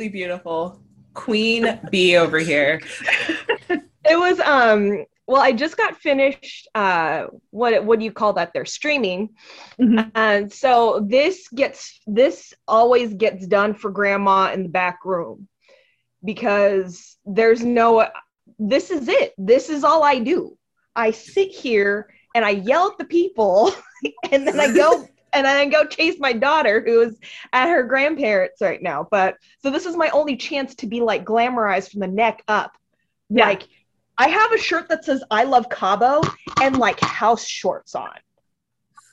absolutely beautiful. Queen bee over here. it was um well i just got finished uh what what do you call that they're streaming mm-hmm. and so this gets this always gets done for grandma in the back room because there's no this is it this is all i do i sit here and i yell at the people and then i go and then I go chase my daughter who is at her grandparents right now. But so this is my only chance to be like glamorized from the neck up. Yeah. Like I have a shirt that says I love Cabo and like house shorts on.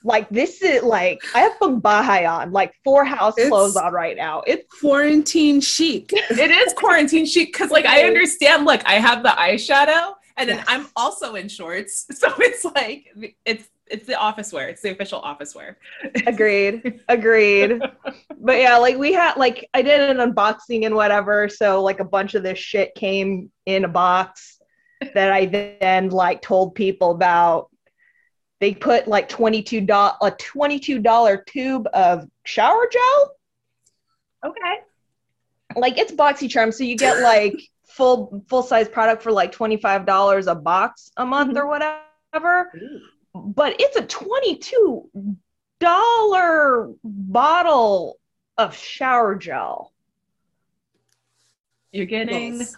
Like this is like I have Baha'i on, like four house it's clothes on right now. It's quarantine chic. it is quarantine chic because like I understand like I have the eyeshadow and then yes. I'm also in shorts. So it's like it's it's the office wear. It's the official office wear. Agreed. Agreed. but yeah, like we had like I did an unboxing and whatever, so like a bunch of this shit came in a box that I then like told people about. They put like twenty-two dollars a twenty-two dollar tube of shower gel. Okay. Like it's BoxyCharm, so you get like full full size product for like twenty-five dollars a box a month mm-hmm. or whatever. Ooh but it's a $22 bottle of shower gel. You're getting yes.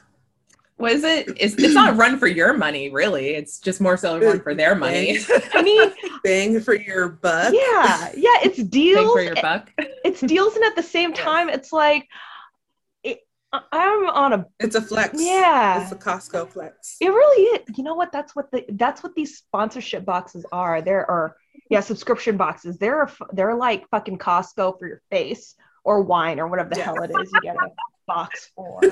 what is it? It's, it's not run for your money, really. It's just more so run for their money. I mean, bang for your buck. Yeah, yeah, it's deals. Bang for your buck. it's deals, and at the same time, it's like I'm on a. It's a flex. Yeah, it's a Costco flex. It really is. You know what? That's what the that's what these sponsorship boxes are. There are yeah subscription boxes. They're they're like fucking Costco for your face or wine or whatever the yeah. hell it is. You get a box for. you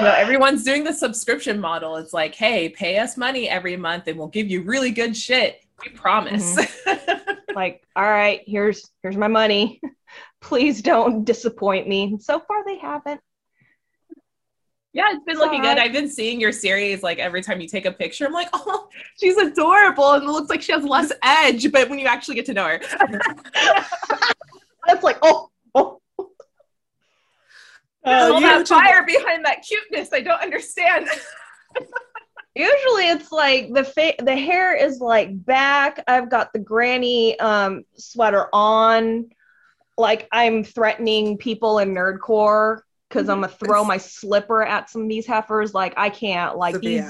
know, everyone's doing the subscription model. It's like, hey, pay us money every month and we'll give you really good shit. We promise. Mm-hmm. like, all right, here's here's my money please don't disappoint me. So far, they haven't. Yeah, it's been looking good. I've been seeing your series like every time you take a picture. I'm like, oh, she's adorable, and it looks like she has less edge. But when you actually get to know her, that's like, oh, oh. Uh, all that fire behind that cuteness. I don't understand. Usually, it's like the fa- the hair is like back. I've got the granny um, sweater on like I'm threatening people in nerdcore because I'm gonna mm-hmm. throw my slipper at some of these heifers. Like I can't. Like these,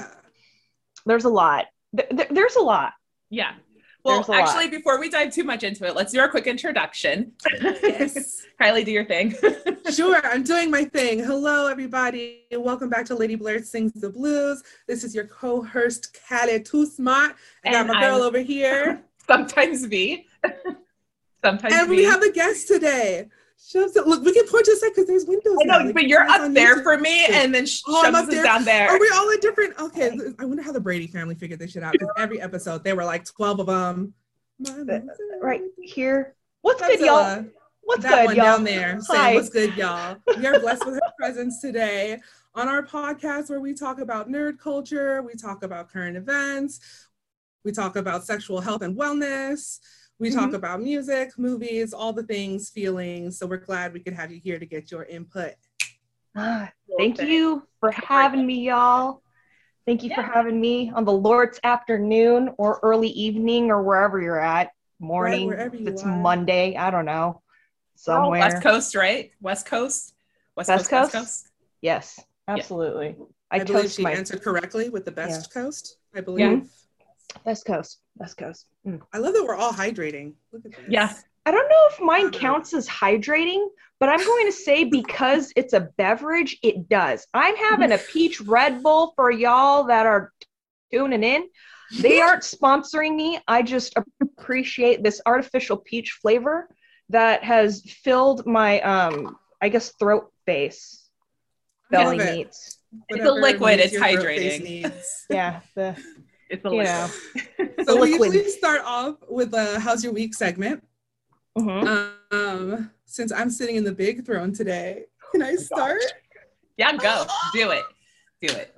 there's a lot. Th- there's a lot. Yeah. Well, actually, lot. before we dive too much into it, let's do our quick introduction. Yes. Kylie, do your thing. sure, I'm doing my thing. Hello, everybody. Welcome back to Lady Blair Sings the Blues. This is your co-host, Callie Too Smart. I got my girl I'm over here. Sometimes V. Sometimes and we, we have a guest today. Shoves it. Look, we can point to a side because there's windows. I know, now. but you're up there for me, and then oh, shoves us down there. Are we all in different? Okay, I wonder how the Brady family figured this shit out. Because every episode, they were like twelve of them. Uh, right here. What's That's good, y'all? What's that good, one y'all? down there saying, "What's good, y'all?" We are blessed with her presence today on our podcast, where we talk about nerd culture, we talk about current events, we talk about sexual health and wellness. We mm-hmm. talk about music, movies, all the things, feelings. So we're glad we could have you here to get your input. Ah, thank you for having me, y'all. Thank you yeah. for having me on the Lord's afternoon or early evening or wherever you're at. Morning. Right, it's are. Monday. I don't know. Somewhere. Oh, West Coast, right? West Coast? West, West Coast, Coast? West Coast? Yes, absolutely. Yeah. I, I believe she my... answered correctly with the best yeah. coast, I believe. Yeah. West Coast. West Coast. Mm. I love that we're all hydrating. Look at this. Yeah. I don't know if mine counts as hydrating, but I'm going to say because it's a beverage, it does. I'm having a peach Red Bull for y'all that are tuning in. They aren't sponsoring me. I just appreciate this artificial peach flavor that has filled my um I guess throat base belly needs. It's a liquid, it's hydrating. yeah, the it's a you know. so we usually start off with a how's your week segment. Mm-hmm. Um, since I'm sitting in the big throne today, can I start? Yeah, go. Do it. Do it.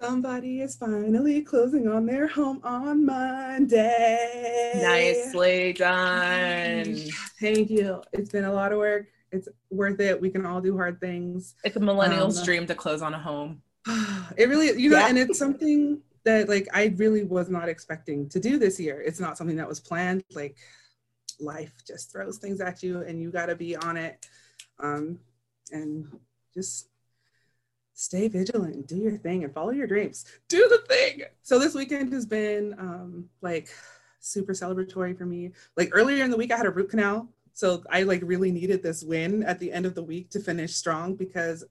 Somebody is finally closing on their home on Monday. Nicely done. Thank you. It's been a lot of work. It's worth it. We can all do hard things. It's a millennial's um, dream to close on a home. It really, you know, yeah. and it's something that like I really was not expecting to do this year. It's not something that was planned. Like life just throws things at you and you got to be on it. Um, and just stay vigilant, do your thing, and follow your dreams. Do the thing. So this weekend has been um, like super celebratory for me. Like earlier in the week, I had a root canal, so I like really needed this win at the end of the week to finish strong because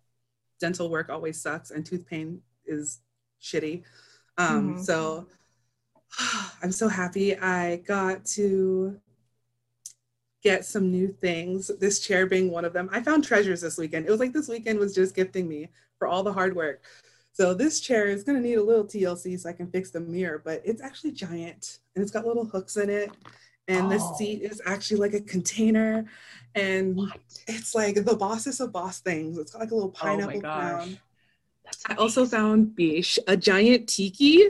dental work always sucks and tooth pain is shitty. Um, mm-hmm. So I'm so happy I got to get some new things, this chair being one of them. I found treasures this weekend. It was like this weekend was just gifting me for all the hard work. So this chair is gonna need a little TLC so I can fix the mirror, but it's actually giant and it's got little hooks in it. And oh. the seat is actually like a container. And what? it's like the bossest of boss things. It's got like a little oh pineapple oh crown. I also found Bish, a giant tiki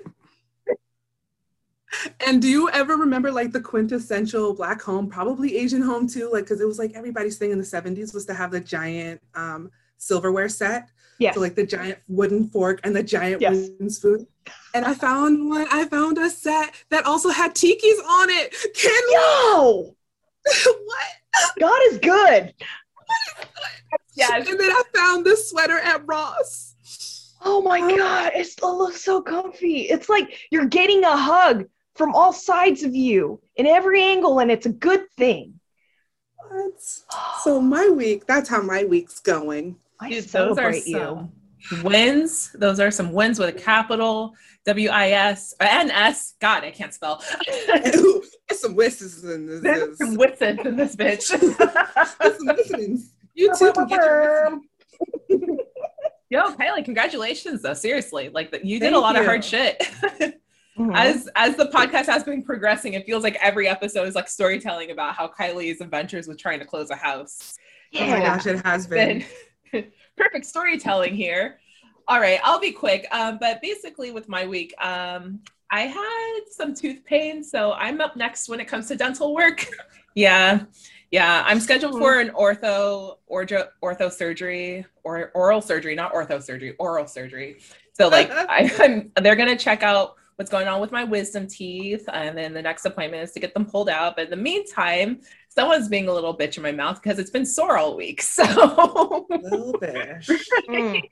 and do you ever remember like the quintessential black home, probably Asian home too? Like, because it was like everybody's thing in the 70s was to have the giant um, silverware set. Yeah. So like the giant wooden fork and the giant yes. wooden spoon. And I found one, I found a set that also had tikis on it. Can Yo! what? God is good. Yes. And then I found this sweater at Ross. Oh my oh. god, it looks so comfy. It's like you're getting a hug from all sides of you in every angle, and it's a good thing. What? So my week, that's how my week's going. I Dude, those are you. wins. Those are some wins with a capital W I S uh, and S. God, I can't spell. Ooh, some whistles in this. There's some whistles in this bitch. some You too can get your Yo, Kylie, congratulations though. Seriously. Like you did Thank a lot you. of hard shit. Mm-hmm. As as the podcast has been progressing, it feels like every episode is like storytelling about how Kylie's adventures with trying to close a house. Yeah. Oh my gosh, it has been. been perfect storytelling here. All right, I'll be quick. Um, but basically, with my week, um, I had some tooth pain, so I'm up next when it comes to dental work. yeah, yeah, I'm scheduled mm-hmm. for an ortho ortho ortho surgery or oral surgery, not ortho surgery, oral surgery. So like, I, I'm they're gonna check out what's going on with my wisdom teeth. And then the next appointment is to get them pulled out. But in the meantime, someone's being a little bitch in my mouth because it's been sore all week. So a little bit. mm.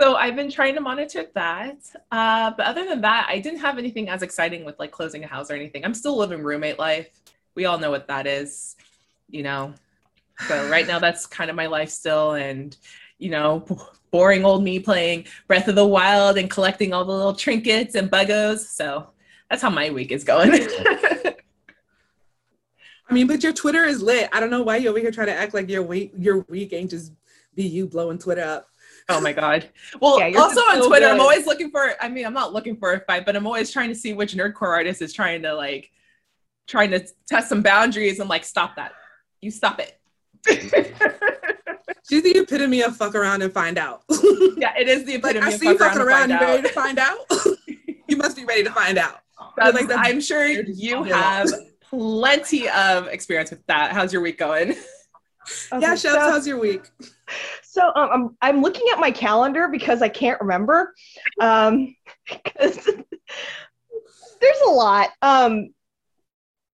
So I've been trying to monitor that. Uh, but other than that, I didn't have anything as exciting with like closing a house or anything. I'm still living roommate life. We all know what that is, you know. So right now that's kind of my life still. And you know, boring old me playing Breath of the Wild and collecting all the little trinkets and buggos. So that's how my week is going. I mean, but your Twitter is lit. I don't know why you're over here trying to act like your week your week ain't just be you blowing Twitter up. Oh my god. Well, yeah, also on so Twitter, good. I'm always looking for. I mean, I'm not looking for a fight, but I'm always trying to see which nerdcore artist is trying to like, trying to test some boundaries and like stop that. You stop it. She's the epitome of fuck around and find out. yeah, it is the epitome like, I see you fucking around. You ready to find out? you must be ready to find out. like I'm sure you have plenty of experience with that. How's your week going? Okay, yeah, Shells, so, how's your week? So um, I'm I'm looking at my calendar because I can't remember. Um, because there's a lot. Um,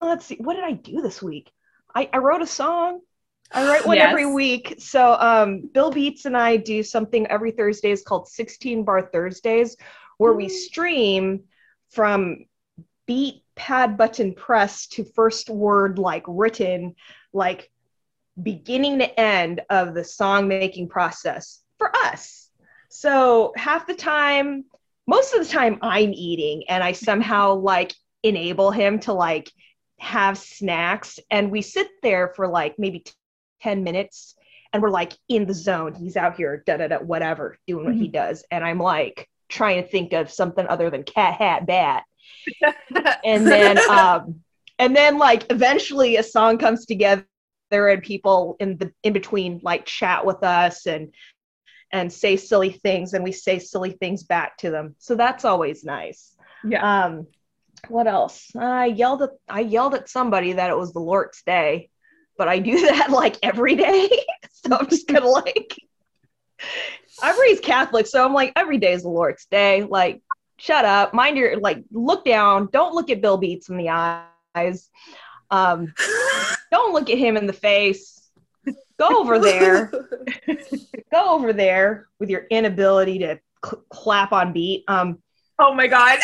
let's see, what did I do this week? I, I wrote a song. I write one yes. every week. So um, Bill Beats and I do something every Thursdays called 16 Bar Thursdays, where we mm. stream from beat pad button press to first word like written, like beginning to end of the song making process for us. So half the time, most of the time I'm eating and I somehow like enable him to like have snacks and we sit there for like maybe 10 minutes and we're like in the zone. He's out here, da da da, whatever, doing what mm-hmm. he does. And I'm like trying to think of something other than cat, hat, bat. and then, um, and then like eventually a song comes together and people in the in between like chat with us and and say silly things and we say silly things back to them. So that's always nice. Yeah. Um, what else? I yelled at I yelled at somebody that it was the Lord's day but I do that like every day. so I'm just gonna like I'm raised Catholic, so I'm like every day is the Lord's day. Like, shut up, mind your like look down, don't look at Bill Beats in the eyes. Um, don't look at him in the face. Go over there. Go over there with your inability to cl- clap on beat. Um, Oh my god.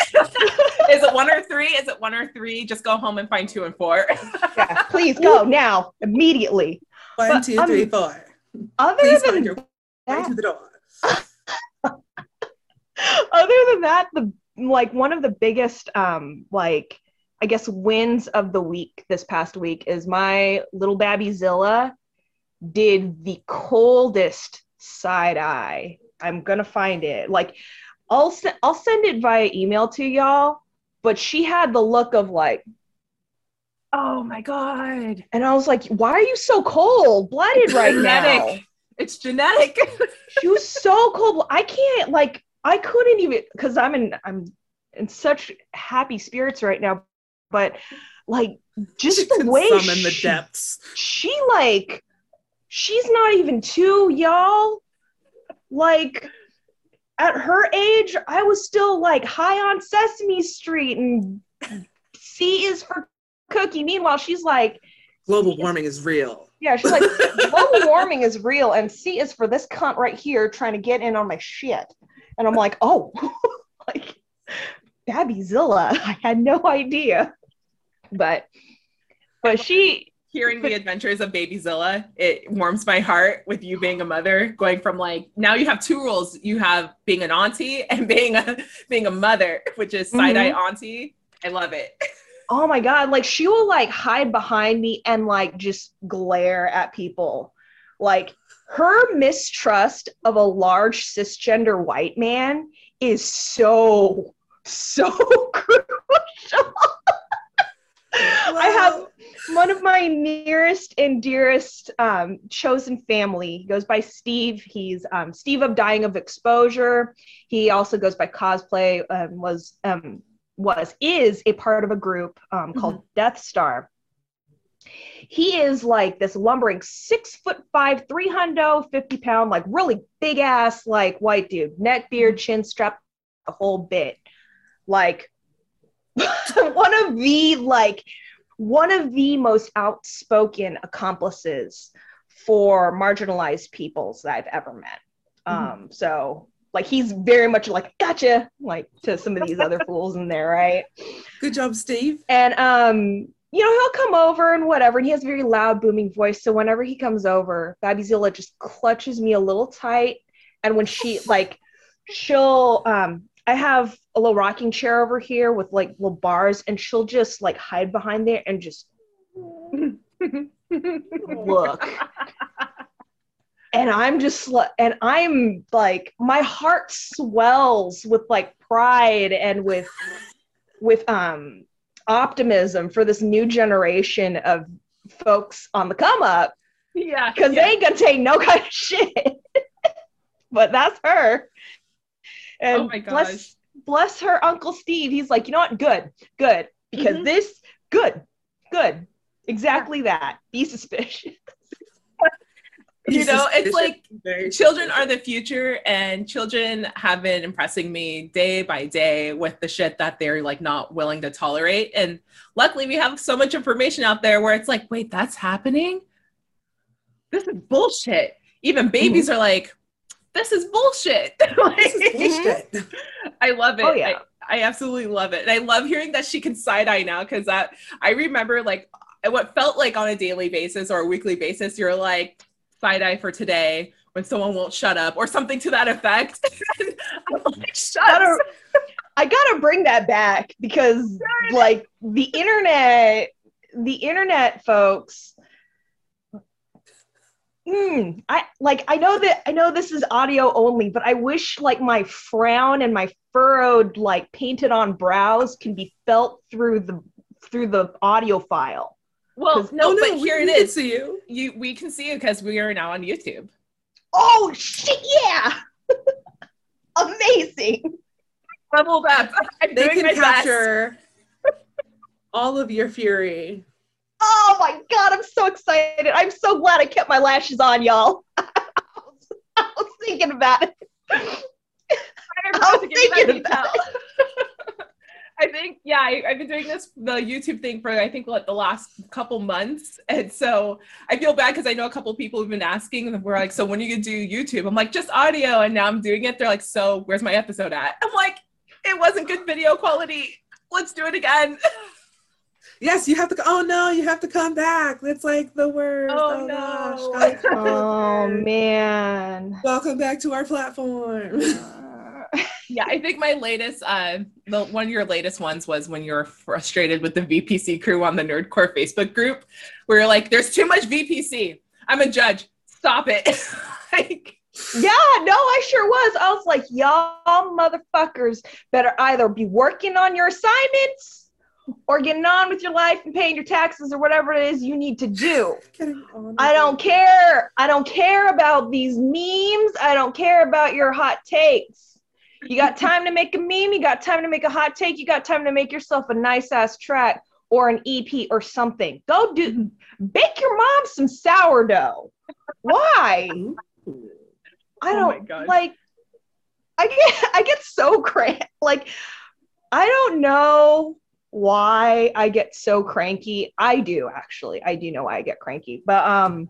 Is it one or three? Is it one or three? Just go home and find two and four. yeah, please go now, immediately. One, But, two, um, three, four. Other Please than find your way that, to the door. other than that, the like one of the biggest um like I guess wins of the week this past week is my little babby Zilla did the coldest side eye. I'm gonna find it. Like I'll se- I'll send it via email to y'all, but she had the look of like, oh my god. and I was like, why are you so cold blooded right now? It's genetic. she was so cold. I can't like I couldn't even because I'm in I'm in such happy spirits right now, but like just She the way summon the she, depths. she like she's not even two, y'all. Like at her age, I was still like high on Sesame Street and C is for cookie. Meanwhile, she's like Global warming is real. yeah, she's like, global warming is real, and C is for this cunt right here trying to get in on my shit. And I'm like, oh, like Babby Zilla. I had no idea. But but she Hearing the adventures of Baby Zilla, it warms my heart with you being a mother, going from like now you have two roles. You have being an auntie and being a being a mother, which is side-eye mm-hmm. auntie. I love it. oh my god, like she will like hide behind me and like just glare at people. Like her mistrust of a large cisgender white man is so so crucial. I have one of my nearest and dearest um, chosen family. He goes by Steve. He's um, Steve of Dying of Exposure. He also goes by cosplay. Um, was um, was is a part of a group um, called Death Star. He is like this lumbering six foot five, three hundo, 50 pound, like really big ass, like white dude, neck beard, chin strap, the whole bit. Like one of the like one of the most outspoken accomplices for marginalized peoples that I've ever met. Um, so like he's very much like gotcha, like to some of these other fools in there, right? Good job, Steve. And um, you know, he'll come over and whatever, and he has a very loud, booming voice. So whenever he comes over, Babby Zilla just clutches me a little tight. And when she like she'll um I have a little rocking chair over here with like little bars, and she'll just like hide behind there and just look. And I'm just like, and I'm like, my heart swells with like pride and with, with um optimism for this new generation of folks on the come up yeah. because yeah. they ain't gonna take no kind of shit. but that's her. And Oh my gosh. bless bless her Uncle Steve. He's like, you know what? Good, good. Because Mhm. this, good, good. Exactly that. Be suspicious. You know, it's like children are the future and children have been impressing me day by day with the shit that they're like not willing to tolerate and luckily we have so much information out there where it's like wait that's happening this is bullshit even babies are like this is bullshit Like, This is bullshit. i love it Oh, yeah. I, I absolutely love it and i love hearing that she can side eye now because that i remember like what felt like on a daily basis or a weekly basis you're like side eye for today when someone won't shut up or something to that effect. I'm like, shut Gotta- I gotta bring that back because like the internet, the internet folks. Mm, I like I know that I know this is audio only, but I wish like my frown and my furrowed like painted on brows can be felt through the through the audio file. Well, no, Oh, but here it is. it. See you. You we can see you because we are now on YouTube. Oh shit, yeah. Amazing. Leveled up. I'm They doing can my best. capture all of your fury Oh my god, I'm so excited. I'm so glad I kept my lashes on, y'all. I, was, I was thinking about it. I was thinking about it. I think, yeah, I, have been doing this, the YouTube thing for, I think, like the last couple months. And so I feel bad because I know a couple people have been asking and we're like, so when are you going to do YouTube? I'm like, just audio. And now I'm doing it. They're like, so where's my episode at? I'm like, it wasn't good video quality. Let's do it again. Yes, you have to. Oh no, you have to come back. That's like the word. Oh, oh no. Gosh, oh man. Welcome back to our platform. yeah, I think my latest, uh, the one of your latest ones was when you were frustrated with the VPC crew on the Nerdcore Facebook group, where you're like, "There's too much VPC. I'm a judge. Stop it." like, yeah, no, I sure was. I was like, y'all motherfuckers better either be working on your assignments or getting on with your life and paying your taxes or whatever it is you need to do. I don't care. I don't care about these memes. I don't care about your hot takes. You got time to make a meme, you got time to make a hot take, you got time to make yourself a nice ass track or an EP or something. Go do bake your mom some sourdough. Why? I oh don't oh like I get I get so cranky. Like I don't know why I get so cranky. I do actually. I do know why I get cranky. But um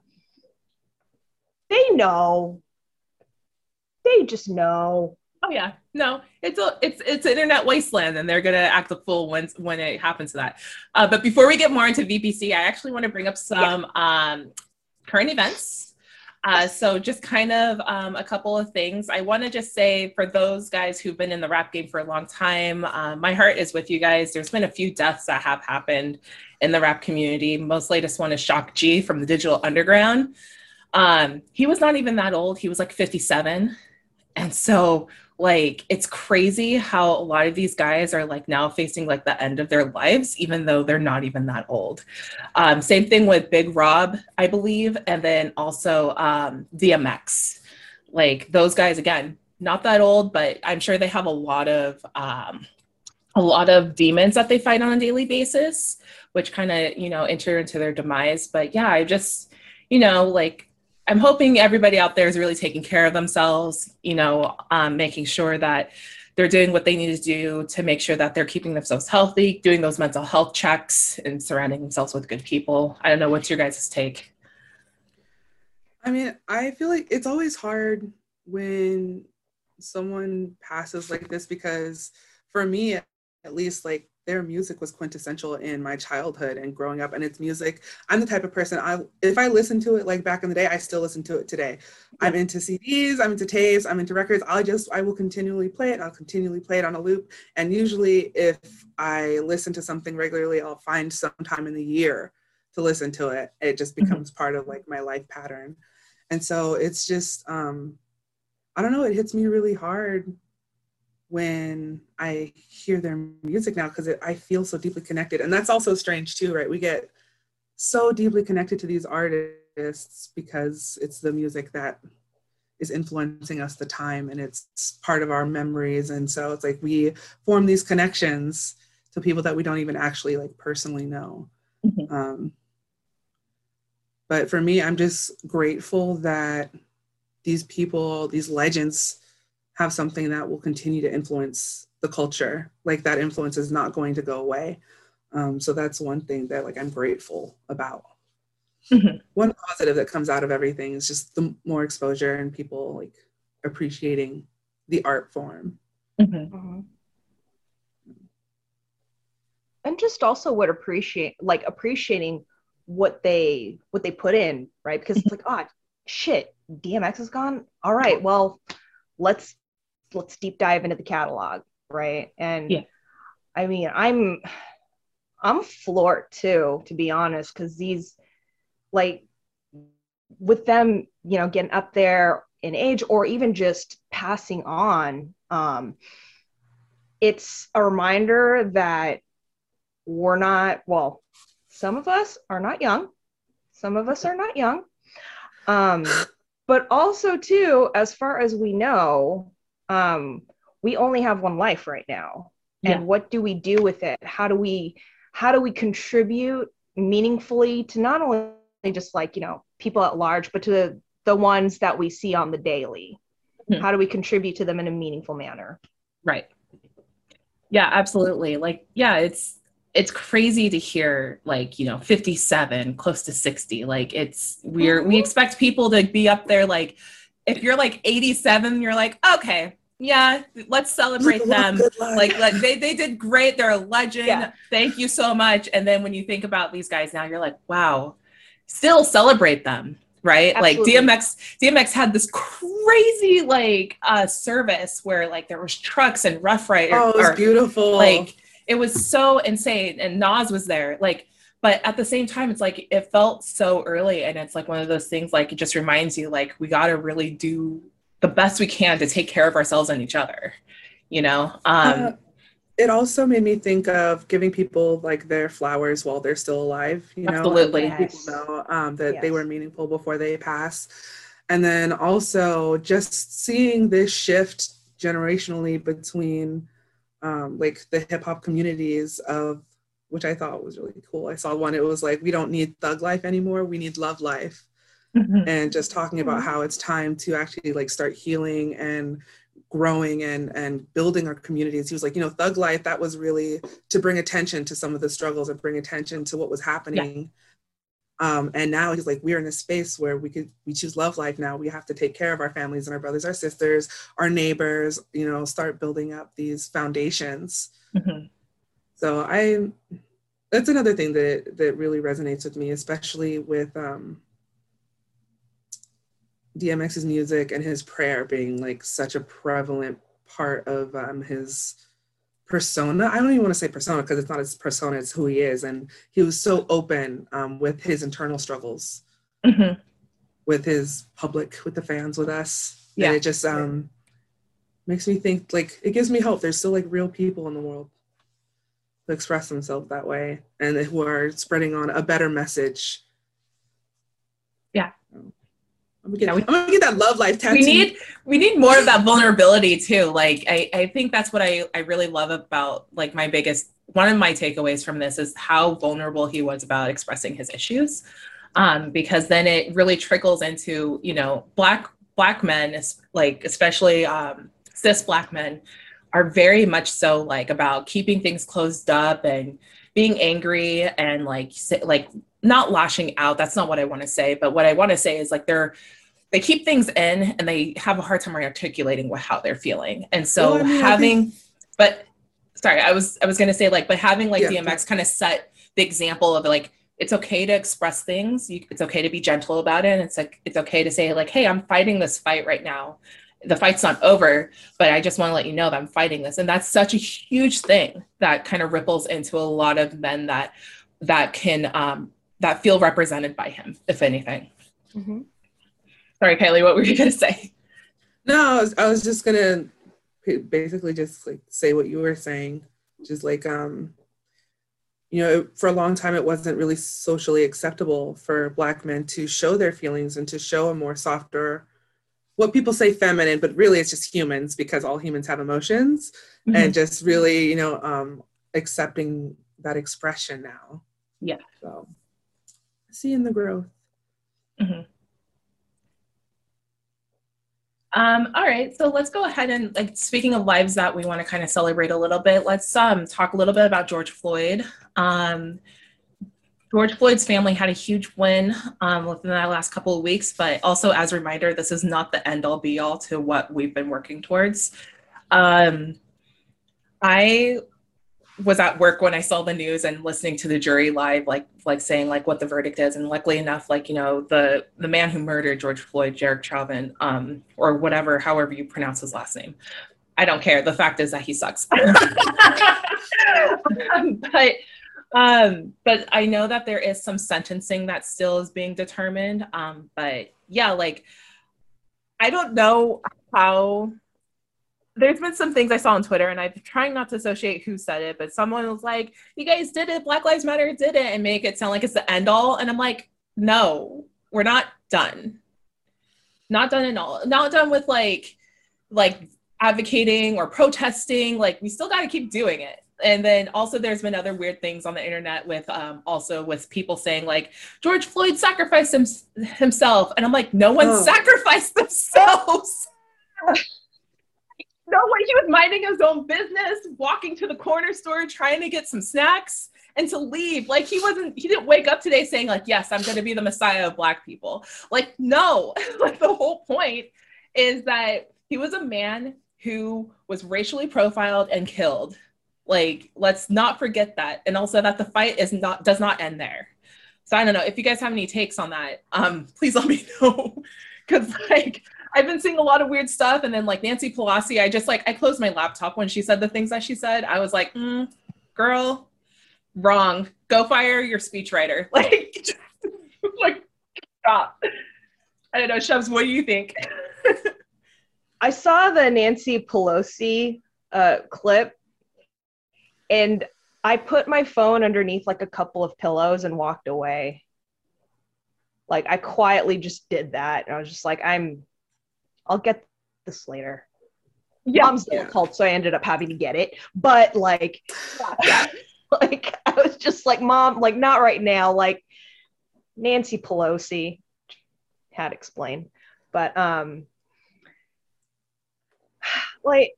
they know. They just know. Oh yeah, no, it's a it's it's internet wasteland, and they're gonna act the fool when when it happens to that. Uh, but before we get more into VPC, I actually want to bring up some yeah. um, current events. Uh, so just kind of um, a couple of things. I want to just say for those guys who've been in the rap game for a long time, uh, my heart is with you guys. There's been a few deaths that have happened in the rap community. Most latest one is Shock G from the Digital Underground. Um, he was not even that old. He was like 57. And so like it's crazy how a lot of these guys are like now facing like the end of their lives even though they're not even that old. Um, same thing with Black Rob i believe and then also um, dmx like those guys again not that old but i'm sure they have a lot of um, a lot of demons that they fight on a daily basis which kind of you know enter into their demise. But yeah i just you know like I'm hoping everybody out there is really taking care of themselves, you know, um, making sure that they're doing what they need to do to make sure that they're keeping themselves healthy, doing those mental health checks, and surrounding themselves with good people. I don't know what's your guys' take. I mean, I feel like it's always hard when someone passes like this because for me, at least, like their music was quintessential in my childhood and growing up and it's music. I'm the type of person i if i listen to it like back in the day i still listen to it today. I'm into cds i'm into tapes i'm into records. I'll just i will continually play it i'll continually play it on a loop and usually if i listen to something regularly i'll find some time in the year to listen to it. It just mm-hmm. becomes mm-hmm. part of like my life pattern. And so it's just um i don't know it hits me really hard when I hear their music now because I feel so deeply connected. And that's also strange too, right? We get so deeply connected to these artists because it's the music that is influencing us the time and it's part of our memories. And so it's like we form these connections to people that we don't even actually like personally know. Mm-hmm. Um, but for me, I'm just grateful that these people, these legends, have something that will continue to influence the culture. Like that influence is not going to go away. Um, so that's one thing that like i'm grateful about. Mm-hmm. one positive that comes out of everything is just the more exposure and people like appreciating the art form. Mm-hmm. mm-hmm. and just also what appreciate like appreciating what they what they put in right? Because it's like oh shit dmx is gone? All right well let's let's deep dive into the catalog, right? And yeah. I mean, I'm I'm floored too, to be honest, because these like with them, you know, getting up there in age or even just passing on, um, it's a reminder that we're not, well, some of us are not young, some of us are not young. Um, but also too, as far as we know, um, we only have one life right now. And yeah. what do we do with it? How do we how do we contribute meaningfully to not only just like you know people at large but to the, the ones that we see on the daily? Mm-hmm. how do we contribute to them in a meaningful manner? Right. Yeah absolutely. Like yeah it's it's crazy to hear like you know 57 close to 60 like it's we're mm-hmm. we expect people to be up there like if you're like 87 you're like okay yeah let's celebrate them. like, like they, they did great. They're a legend. Yeah. thank you so much. And then when you think about these guys now you're like wow still celebrate them right? Absolutely. like dmx dmx had this crazy like uh service where like there was trucks and Ruff Ryders oh it was or, beautiful. like it was so insane. And nas was there. Like but at the same time it's like it felt so early and it's like one of those things like it just reminds you like we got to really do the best we can to take care of ourselves and each other you know um uh, it also made me think of giving people like their flowers while they're still alive you know absolutely yes. people know um, that yes. they were meaningful before they pass and then also just seeing this shift generationally between um, like the hip hop communities of which I thought was really cool. I saw one, it was like, we don't need thug life anymore, we need love life. Mm-hmm. And just talking about how it's time to actually like start healing and growing and and building our communities. He was like, you know, thug life, that was really to bring attention to some of the struggles and bring attention to what was happening. Yeah. Um, and now he's like, we're in a space where we could we choose love life now. We have to take care of our families and our brothers, our sisters, our neighbors, you know, start building up these foundations. Mm-hmm. So I that's another thing that that really resonates with me, especially with um, DMX's music and his prayer being like such a prevalent part of um, his persona. I don't even want to say persona because it's not his persona, it's who he is. And he was so open um, with his internal struggles, mm-hmm. with his public, with the fans, with us. Yeah. And it just um, makes me think like it gives me hope. There's still like real people in the world who express themselves that way and who are spreading on a better message. Yeah. I'm gonna, get, yeah, we, I'm gonna get that love life tattoo. We need we need more of that vulnerability too. Like I, I think that's what I, I really love about like my biggest one of my takeaways from this is how vulnerable he was about expressing his issues. Um, because then it really trickles into, you know, black black men, like especially um, cis black men, are very much so like about keeping things closed up and being angry and like like not lashing out. That's not what i want to say but what i want to say is like they're they keep things in and they have a hard time articulating what how they're feeling. And so well, I mean, having think... but sorry i was i was going to say like but having like yeah, dmx kind of set the example of like it's okay to express things. You, it's okay to be gentle about it. And it's like it's okay to say like hey i'm fighting this fight right now the fight's not over, but I just want to let you know that I'm fighting this. And that's such a huge thing that kind of ripples into a lot of men that that can um, that feel represented by him, if anything. Mm-hmm. Sorry, Kylie, what were you gonna say? No, I was, I was just gonna basically just like say what you were saying, just like um, you know, for a long time it wasn't really socially acceptable for Black men to show their feelings and to show a more softer what people say feminine, but really it's just humans because all humans have emotions mm-hmm. and just really, you know, um, accepting that expression now. Yeah. So seeing the growth. Mm-hmm. Um, all right, so let's go ahead and like speaking of lives that we want to kind of celebrate a little bit, let's um, talk a little bit about George Floyd. Um, George Floyd's family had a huge win um, within the last couple of weeks, but also as a reminder, this is not the end all be all to what we've been working towards. Um, I was at work when I saw the news and listening to the jury live, like like saying like what the verdict is, and luckily enough, like you know the the man who murdered George Floyd, Derek Chauvin, um, or whatever, however you pronounce his last name, I don't care. The fact is that he sucks. but um, but I know that there is some sentencing that still is being determined. Um, but yeah, like I don't know how there's been some things I saw on Twitter, and I'm trying not to associate who said it, but someone was like, "You guys did it, Black Lives Matter did it," and make it sound like it's the end all. And I'm like, no, we're not done. Not done at all. Not done with like, like advocating or protesting. Like we still got to keep doing it and then also there's been other weird things on the internet with um, also with people saying like George Floyd sacrificed him, himself, and I'm like, no one oh. sacrificed themselves. no way, he was minding his own business, walking to the corner store, trying to get some snacks and to leave. Like he wasn't, he didn't wake up today saying like, yes, I'm going to be the messiah of black people. Like no, like the whole point is that he was a man who was racially profiled and killed like, let's not forget that. And also that the fight is not does not end there. So I don't know if you guys have any takes on that. Um, please let me know. Cause like I've been seeing a lot of weird stuff. And then like Nancy Pelosi, I just like I closed my laptop when she said the things that she said. I was like, mm, girl, wrong. Go fire your speechwriter. Like, just, like stop. I don't know, Shubs, what do you think? I saw the Nancy Pelosi uh, clip and I put my phone underneath like a couple of pillows and walked away. Like I quietly just did that. And I was just like, I'm I'll get this later. Yeah. Mom's yeah. cult, so I ended up having to get it. But like like I was just like, Mom, like not right now. Like Nancy Pelosi had explained. But um like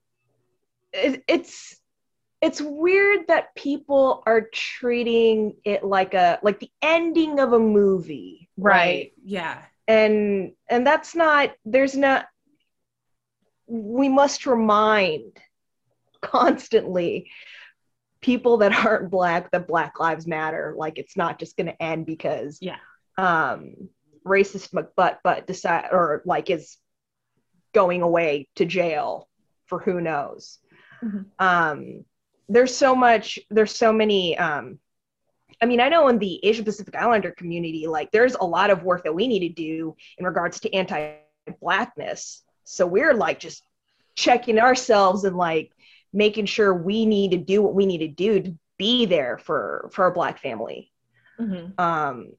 it, it's it's weird that people are treating it like a like the ending of a movie right, right. yeah and and that's not there's not we must remind constantly people that aren't black that black lives matter like it's not just going to end because yeah um racist McButt but decide or like is going away to jail for who knows mm-hmm. um there's so much there's so many um I mean, I know in the Asia Pacific Islander community, like there's a lot of work that we need to do in regards to anti-blackness. So we're like just checking ourselves and like making sure we need to do what we need to do to be there for for our black family. Mm-hmm. Um,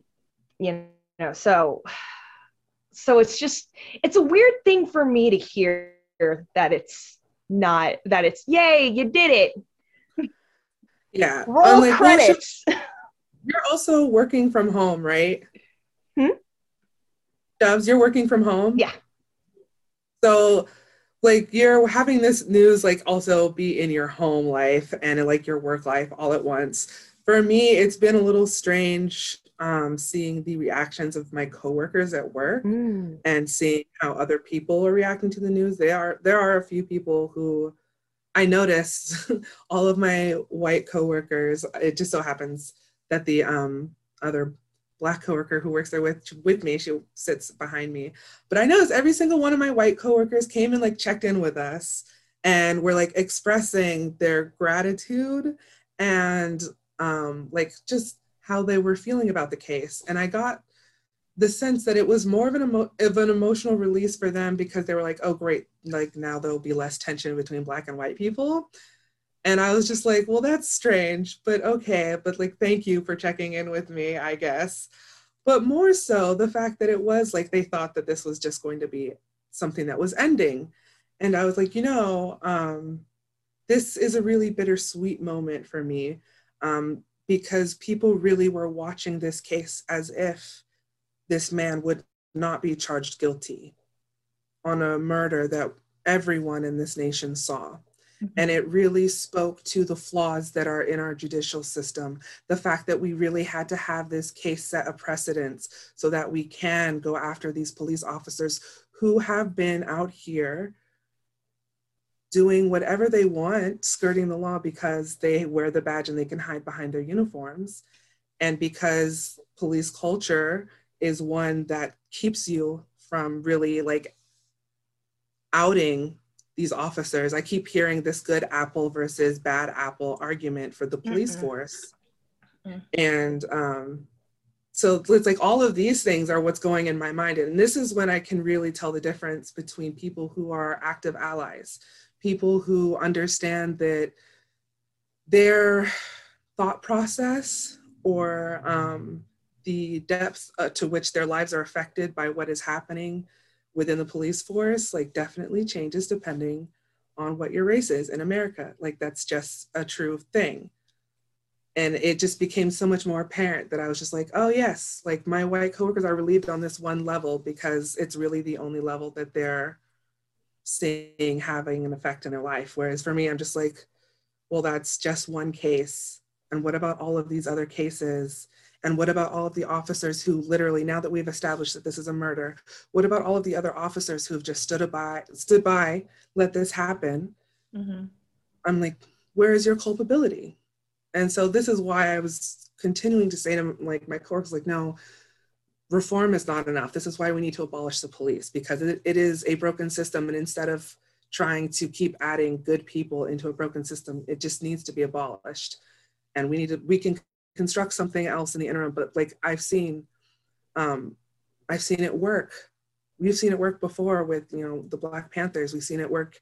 you know, so so it's just it's a weird thing for me to hear that it's not that it's yay you did it yeah. Roll like, credits. You're also working from home, right? Hmm? Doves, you're working from home? Yeah. So like you're having this news like also be in your home life and like your work life all at once. For me, it's been a little strange um, seeing the reactions of my coworkers at work mm. and seeing how other people are reacting to the news. They are there are a few people who I noticed all of my white coworkers. It just so happens that the um, other black coworker who works there with with me, she sits behind me. But I noticed every single one of my white coworkers came and like checked in with us and were like expressing their gratitude and um, like just how they were feeling about the case. And I got the sense that it was more of an, emo- of an emotional release for them because they were like, oh, great, like now there'll be less tension between black and white people. And I was just like, well, that's strange, but okay. But like, thank you for checking in with me, I guess. But more so, the fact that it was like they thought that this was just going to be something that was ending. And I was like, you know, um, this is a really bittersweet moment for me um, because people really were watching this case as if this man would not be charged guilty on a murder that everyone in this nation saw. Mm-hmm. And it really spoke to the flaws that are in our judicial system. The fact that we really had to have this case set a precedence so that we can go after these police officers who have been out here doing whatever they want, skirting the law because they wear the badge and they can hide behind their uniforms. And because police culture is one that keeps you from really like outing these officers. I keep hearing this good apple versus bad apple argument for the police mm-hmm. force. Mm-hmm. And um, so it's like all of these things are what's going in my mind. And this is when I can really tell the difference between people who are active allies, people who understand that their thought process or um, the depth uh, to which their lives are affected by what is happening within the police force like definitely changes depending on what your race is in America. Like that's just a true thing. And it just became so much more apparent that I was just like, oh yes, like my white coworkers are relieved on this one level because it's really the only level that they're seeing having an effect in their life. Whereas for me, I'm just like, well, that's just one case. And what about all of these other cases? And what about all of the officers who literally, now that we've established that this is a murder, what about all of the other officers who've just stood by, stood by, let this happen? Mm-hmm. I'm like, where is your culpability? And so this is why I was continuing to say to like my coworkers, like, no, reform is not enough. This is why we need to abolish the police because it, it is a broken system. And instead of trying to keep adding good people into a broken system, it just needs to be abolished. And we need to, we can construct something else in the interim. But like I've seen, um, I've seen it work. We've seen it work before with, you know, the Black Panthers. We've seen it work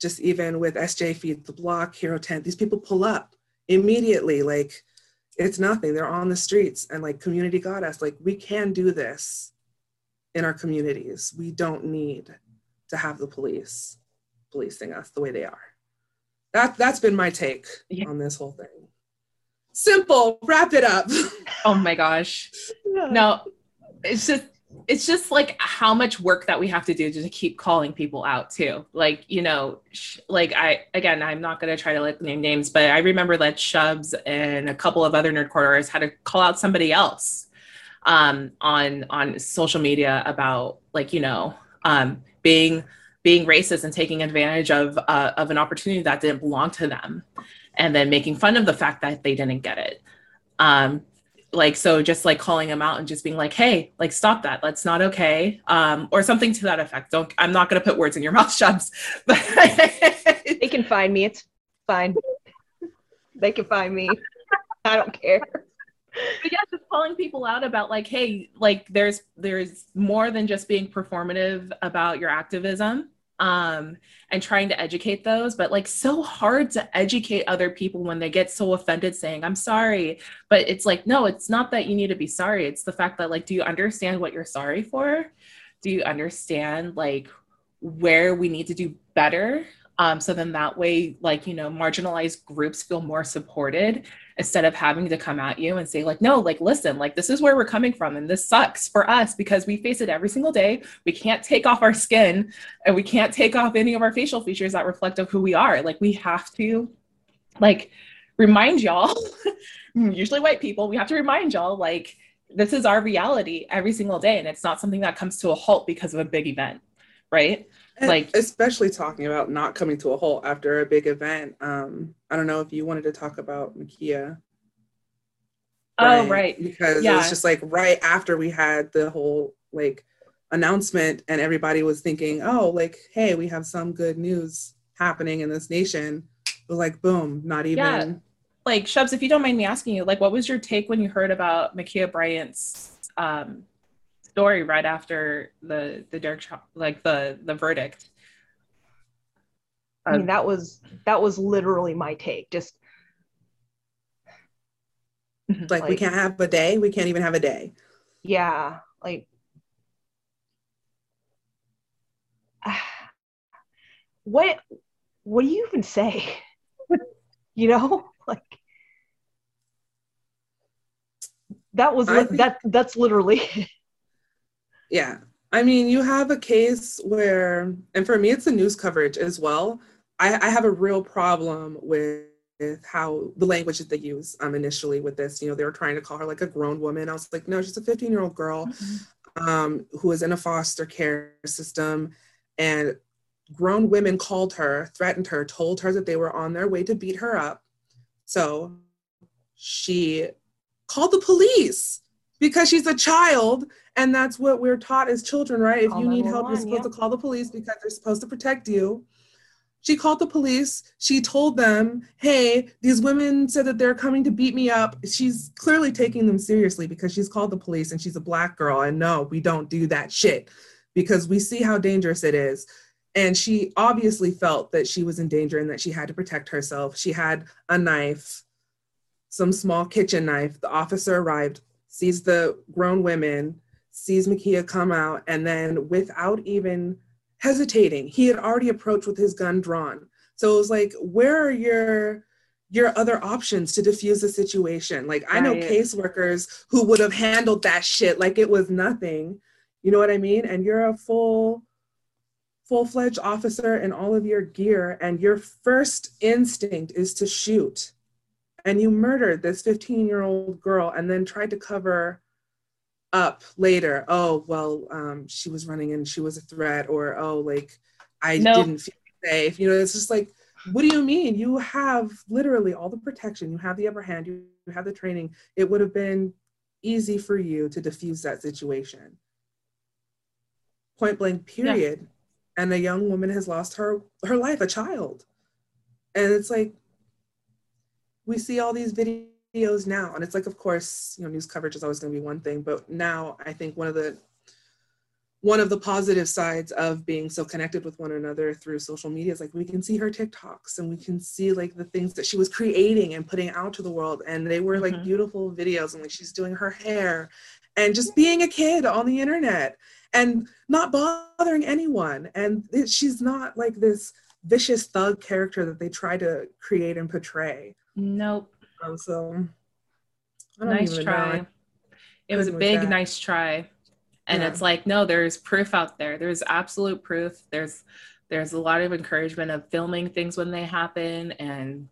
just even with SJ Feed the Block, Hero Tent. These people pull up immediately. Like it's nothing. They're on the streets and like community got us. Like we can do this in our communities. We don't need to have the police policing us the way they are. That that's been my take yeah. on this whole thing simple. Wrap it up. Oh my gosh. No it's just it's just like how much work that we have to do to keep calling people out too. Like you know sh- like i again i'm not going to try to like name names but i remember that shubs and a couple of other nerd corridors had to call out somebody else um on on social media about like you know um being being racist and taking advantage of uh, of an opportunity that didn't belong to them and then making fun of the fact that they didn't get it. Um, like so just like calling them out and just being like hey like stop that. That's not okay. Um or something to that effect. Don't i'm not going to put words in your mouth Shubs. But they can find me. It's fine. They can find me. I don't care. But yeah just calling people out about like hey like there's there's more than just being performative about your activism um, and trying to educate those, but like so hard to educate other people when they get so offended saying, I'm sorry. But it's like, no, it's not that you need to be sorry. It's the fact that, like, do you understand what you're sorry for? Do you understand, like, where we need to do better? Um, so then that way, like, you know, marginalized groups feel more supported instead of having to come at you and say like no like listen like this is where we're coming from and this sucks for us because we face it every single day. We can't take off our skin and we can't take off any of our facial features that reflect of who we are. Like we have to like remind y'all usually white people we have to remind y'all like this is our reality every single day and it's not something that comes to a halt because of a big event right and like especially talking about not coming to a halt after a big event. Um, I don't know if you wanted to talk about Ma'Khia. Oh, right. Because yeah. it was just like right after we had the whole like announcement and everybody was thinking, oh, like, hey, we have some good news happening in this nation. Was like, boom, not even. Yeah. Like, Shubs, if you don't mind me asking you, like, what was your take when you heard about Ma'Khia Bryant's um, story right after the the Derek like the the verdict. I mean, that was that was literally my take. Just like, like we can't have a day. We can't even have a day. Yeah, like what what do you even say? you know, like that was think, that that's literally yeah. I mean, you have a case where, and for me, it's the news coverage as well. I, I have a real problem with how the language that they use um, initially with this. You know, they were trying to call her like a grown woman. I was like, no, she's a 15 year old girl mm-hmm. um, who is in a foster care system. And grown women called her, threatened her, told her that they were on their way to beat her up. So she called the police because she's a child and that's what we're taught as children right? If you need help you're supposed yeah. to call the police because they're supposed to protect you. She called the police. She told them hey these women said that they're coming to beat me up. She's clearly taking them seriously because she's called the police and she's a black girl and no we don't do that shit because we see how dangerous it is. And she obviously felt that she was in danger and that she had to protect herself. She had a knife some small kitchen knife. The officer arrived sees the grown women, sees Ma'Khia come out, and then without even hesitating. He had already approached with his gun drawn. So it was like, where are your your other options to diffuse the situation? Like I know Right. caseworkers who would have handled that shit like it was nothing. You know what I mean? And you're a full full-fledged officer in all of your gear and your first instinct is to shoot. And you murdered this 15-year-old girl and then tried to cover up later. Oh, well, um, she was running and she was a threat, or oh, like I Nope. didn't feel safe. You know, it's just like, what do you mean? You have literally all the protection, you have the upper hand, you, you have the training. It would have been easy for you to diffuse that situation. Point blank, period. And a young woman has lost her her life, a child. And it's like we see all these videos now, and it's like, of course, you know, news coverage is always going to be one thing, but now I think one of the one of the positive sides of being so connected with one another through social media is like we can see her TikToks and we can see like the things that she was creating and putting out to the world, and they were like Mhm. beautiful videos, and like she's doing her hair and just being a kid on the internet and not bothering anyone, and it, she's not like this vicious thug character that they try to create and portray. Nope. Um, so Nice try. know. It was a big, nice try. And Yeah. it's like, no, there's proof out there. There's absolute proof. There's there's a lot of encouragement of filming things when they happen and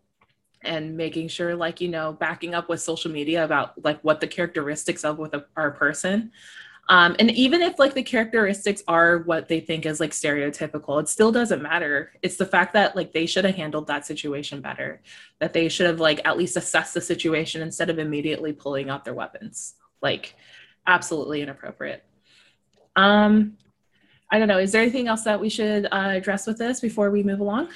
and making sure like you know backing up with social media about like what the characteristics of with a, our person um, and even if like the characteristics are what they think is like stereotypical it still doesn't matter. It's the fact that like they should have handled that situation better that they should have like at least assessed the situation instead of immediately pulling out their weapons. Like absolutely inappropriate. Um i don't know. Is there anything else that we should uh, address with this before we move along?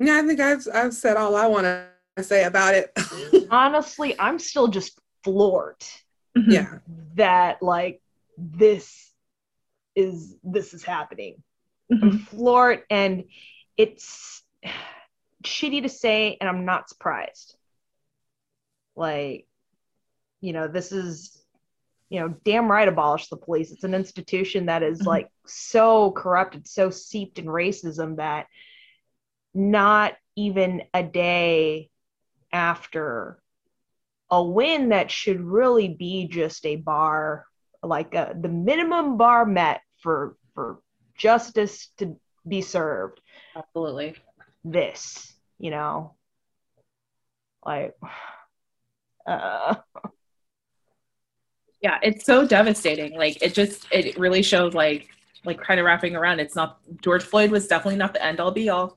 Yeah, I think I've I've said all I want to say about it. Honestly, I'm still just floored yeah, that like this is this is happening. I'm Mhm. floored and it's shitty to say and I'm not surprised. Like, you know, this is you know, damn right abolish the police. It's an institution that is Mhm. like so corrupted, so steeped in racism that not even a day after a win that should really be just a bar like a, the minimum bar met for for justice to be served. Absolutely. This you know? Like uh. Yeah it's so devastating. Like it just it really shows like like kind of wrapping around. It's not george floyd was definitely not the end all be all.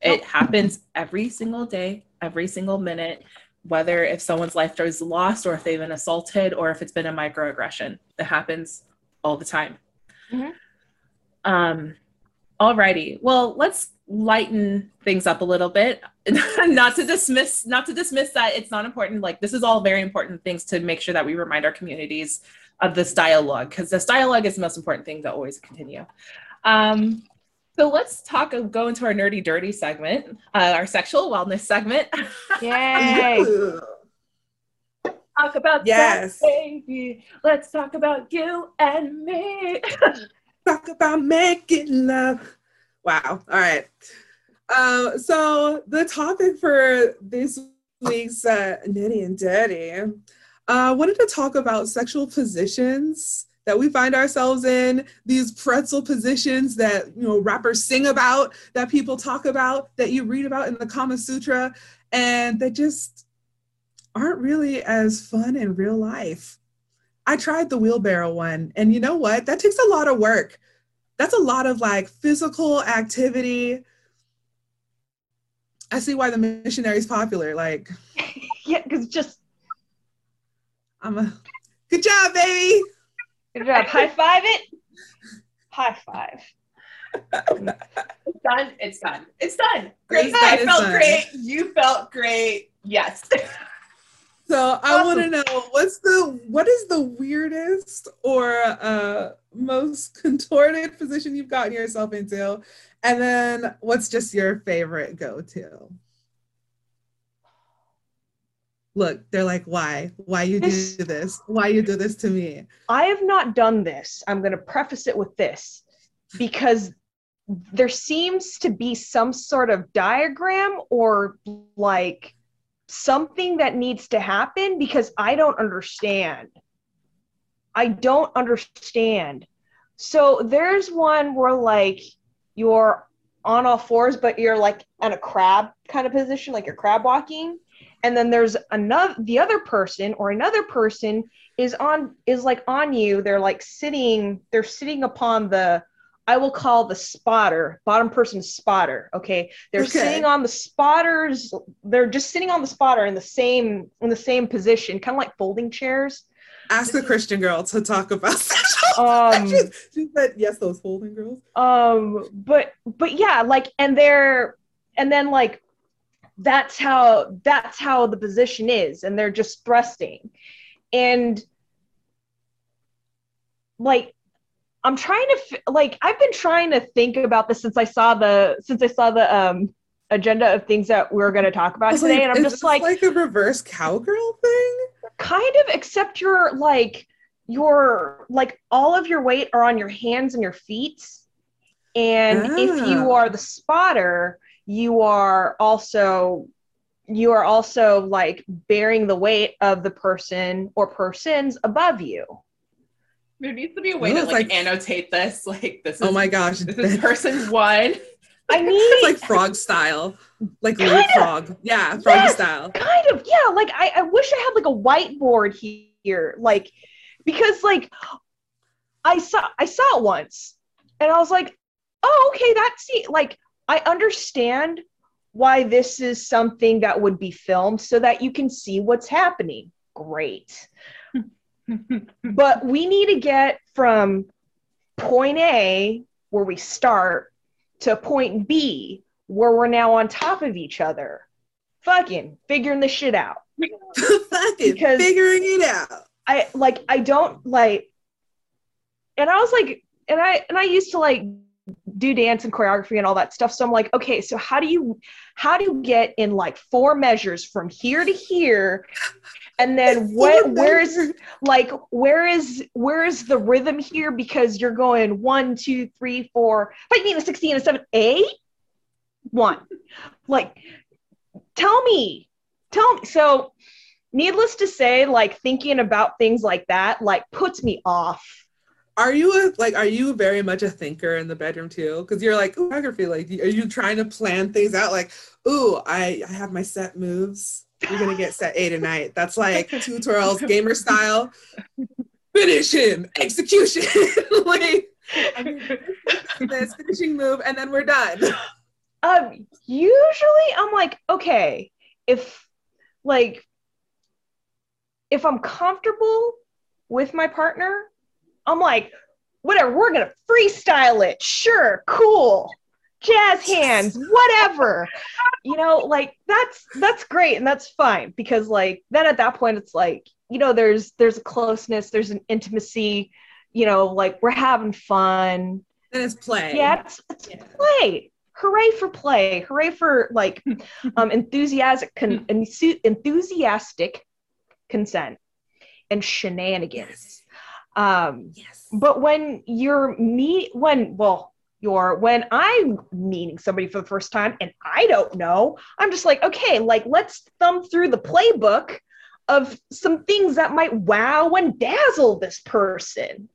It happens every single day every single minute whether if someone's life is lost or if they've been assaulted or if it's been a microaggression. It happens all the time. Mhm. um alrighty. Well let's lighten things up a little bit. Not to dismiss not to dismiss that it's not important. Like this is all very important things to make sure that we remind our communities of this dialogue because this dialogue is the most important thing to always continue. Um so let's talk go into our nerdy dirty segment uh, our sexual wellness segment yay talk about Yes. baby let's talk about you and me talk about making love. Wow. All right. Uh, so the topic for this week's uh, nitty and dirty, uh, wanted to talk about sexual positions that we find ourselves in. These pretzel positions that you know rappers sing about, that people talk about, that you read about in the Kama Sutra, and that just aren't really as fun in real life. I tried the wheelbarrow one, and you know what? That takes a lot of work. That's a lot of like physical activity. I see why the missionary is popular. Like, yeah because just I'm a good job, baby. Good job. High five it. High five. It's done. It's done. It's done. Great It's done, i felt done. great. you felt great. Yes. So I want to know what's the what is the weirdest or uh, most contorted position you've gotten yourself into, and then what's just your favorite go-to? Look, they're like, why? Why you do this? Why you do this to me? I have not done this. I'm going to preface it with this because there seems to be some sort of diagram or like something that needs to happen because I don't understand. I don't understand. So there's one where like you're on all fours, but you're like in a crab kind of position, like you're crab walking. And then there's another, the other person or another person is on is like on you they're like sitting they're sitting upon the i will call the spotter bottom person spotter okay they're Okay. sitting on the spotters they're just sitting on the spotter in the same in the same position kind of like folding chairs Ask the Christian girl to talk about sexual um she, she said, yes, those folding girls. um but but yeah like and they're and then like that's how that's how the position is and they're just thrusting and like i'm trying to like i've been trying to think about this since i saw the since i saw the um agenda of things that we are going to talk about today like, and i'm is just this like like a reverse cowgirl thing. kind of except you're like your like all of your weight are on your hands and your feet and if you Ah. are the spotter you are also you are also like bearing the weight of the person or persons above you There needs to be a way It to like, like- annotate this. Like this oh is Oh my gosh, this is that's- person one. i mean it's like frog style, like Kinda. leapfrog. Yeah, frog Yes. style. kind of yeah like I, I wish i had like a whiteboard here like because like i saw i saw it once and i was like oh okay that's like i understand why this is something that would be filmed so that you can see what's happening. Great. But we need to get from point a where we start to point b where we're now on top of each other. Fucking figuring this shit out. Fucking Because- figuring it out. I like I don't like and I was like and I and I used to like do dance and choreography and all that stuff. So I'm like okay so how do you how do you get in like four measures from here to here? And then what where's like where is where is the rhythm here? Because you're going one two three four five mean a 16 and a 7 eight? One. Like tell me tell me. So needless to say like thinking about things like that like puts me off Are you a like? Are you very much a thinker in the bedroom too? Because you're like, choreography. Like, are you trying to plan things out? Like, ooh, I I have my set moves. You're gonna get set A tonight. That's like two twirls, gamer style. Finish him, execution. like, I mean, this finishing move, and then we're done. um usually i'm like okay if like if i'm comfortable with my partner i'm like whatever we're gonna freestyle it. Sure cool. Jazz hands whatever. You know like that's that's great and that's fine because like then at that point it's like you know there's there's a closeness there's an intimacy you know like we're having fun. Then it's play. yeah it's, it's Yeah. play. Hooray for play. Hooray for like um enthusiastic con- enthusiastic consent and shenanigans um Yes. but when you're me when well you're when i'm meeting somebody for the first time and i don't know i'm just like okay like let's thumb through the playbook of some things that might wow and dazzle this person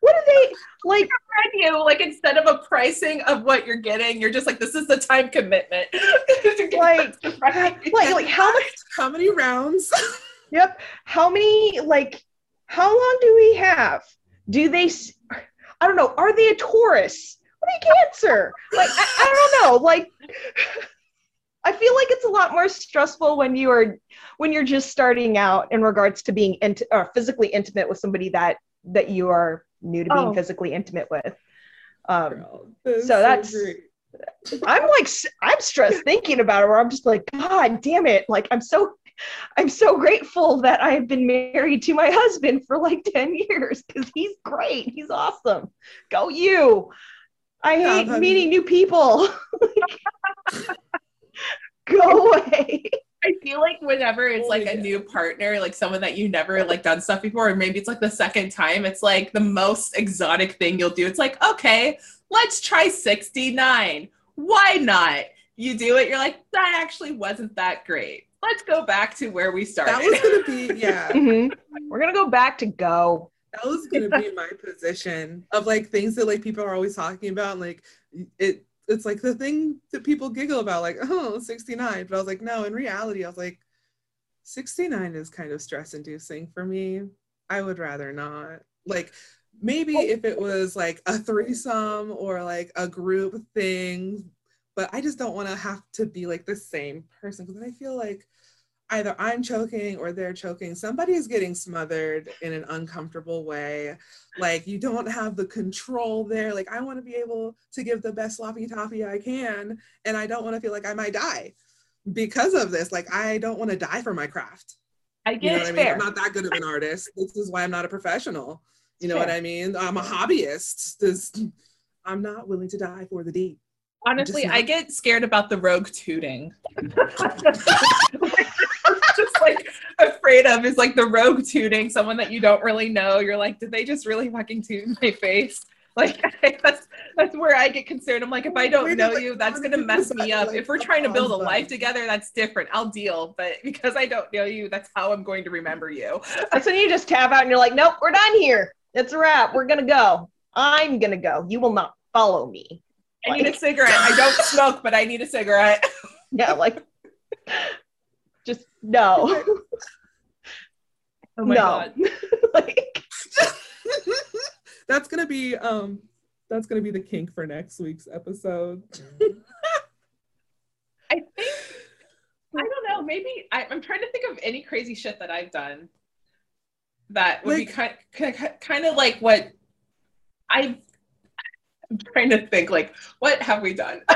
what do they like you like instead of a pricing of what you're getting, you're just like this is the time commitment. Like- like like how much How many rounds? Yep. How many, like, how long do we have? Do they, I don't know, are they a Taurus? What are they Cancer? Like, I, I don't know. Like, I feel like it's a lot more stressful when you are, when you're just starting out in regards to being int- or physically intimate with somebody that, that you are new to being Oh. physically intimate with. Um, Girl, So that's- great. I'm like I'm stressed thinking about it where I'm just like god damn it like I'm so I'm so grateful that I've been married to my husband for like 10 years cuz he's great he's awesome go you I hate honey. meeting new people go away I feel like whenever it's like a new partner, like someone that you never like done stuff before, or maybe it's like the second time, it's like the most exotic thing you'll do. It's like, okay, let's try 69. Why not? You do it, you're like, that actually wasn't that great. Let's go back to where we started. That was gonna be yeah. Mhm. We're gonna go back to go. That was gonna be my position of like things that like people are always talking about. And, like it, it's like the thing that people giggle about, like oh 69. But I was like, no. In reality, I was like, 69 is kind of stress inducing for me. I would rather not. Like maybe if it was like a threesome or like a group thing, but I just don't want to have to be like the same person because I feel like either I'm choking or they're choking. Somebody is getting smothered in an uncomfortable way. Like you don't have the control there. Like I want to be able to give the best sloppy toppy I can, and I don't want to feel like I might die because of this. Like I don't want to die for my craft. I You know get what It's I mean? fair. I'm not that good of an artist. This is why I'm not a professional. You know what. I mean? I'm a hobbyist. This I'm not willing to die for the deed. honestly, I get scared about the rogue tooting. like afraid of is like the rogue tooting, someone that you don't really know. You're like, did they just really fucking in my face? Like that's that's where I get concerned. I'm like, if I don't know like, you, that's gonna mess me up. like, If we're trying to build a life together, that's different. I'll deal. But because I don't know you, that's how I'm going to remember you. That's when you just tap out and you're like, nope, we're done here. It's a wrap. We're gonna go. I'm gonna go. You will not follow me. I need a cigarette. I don't smoke, but I need a cigarette. Yeah, like no. Oh my no. god. like that's gonna be um that's gonna be the kink for next week's episode. I think I don't know. Maybe I, I'm trying to think of any crazy shit that I've done that would be kind, kind, kind of like what I. I'm trying to think like what have we done? no,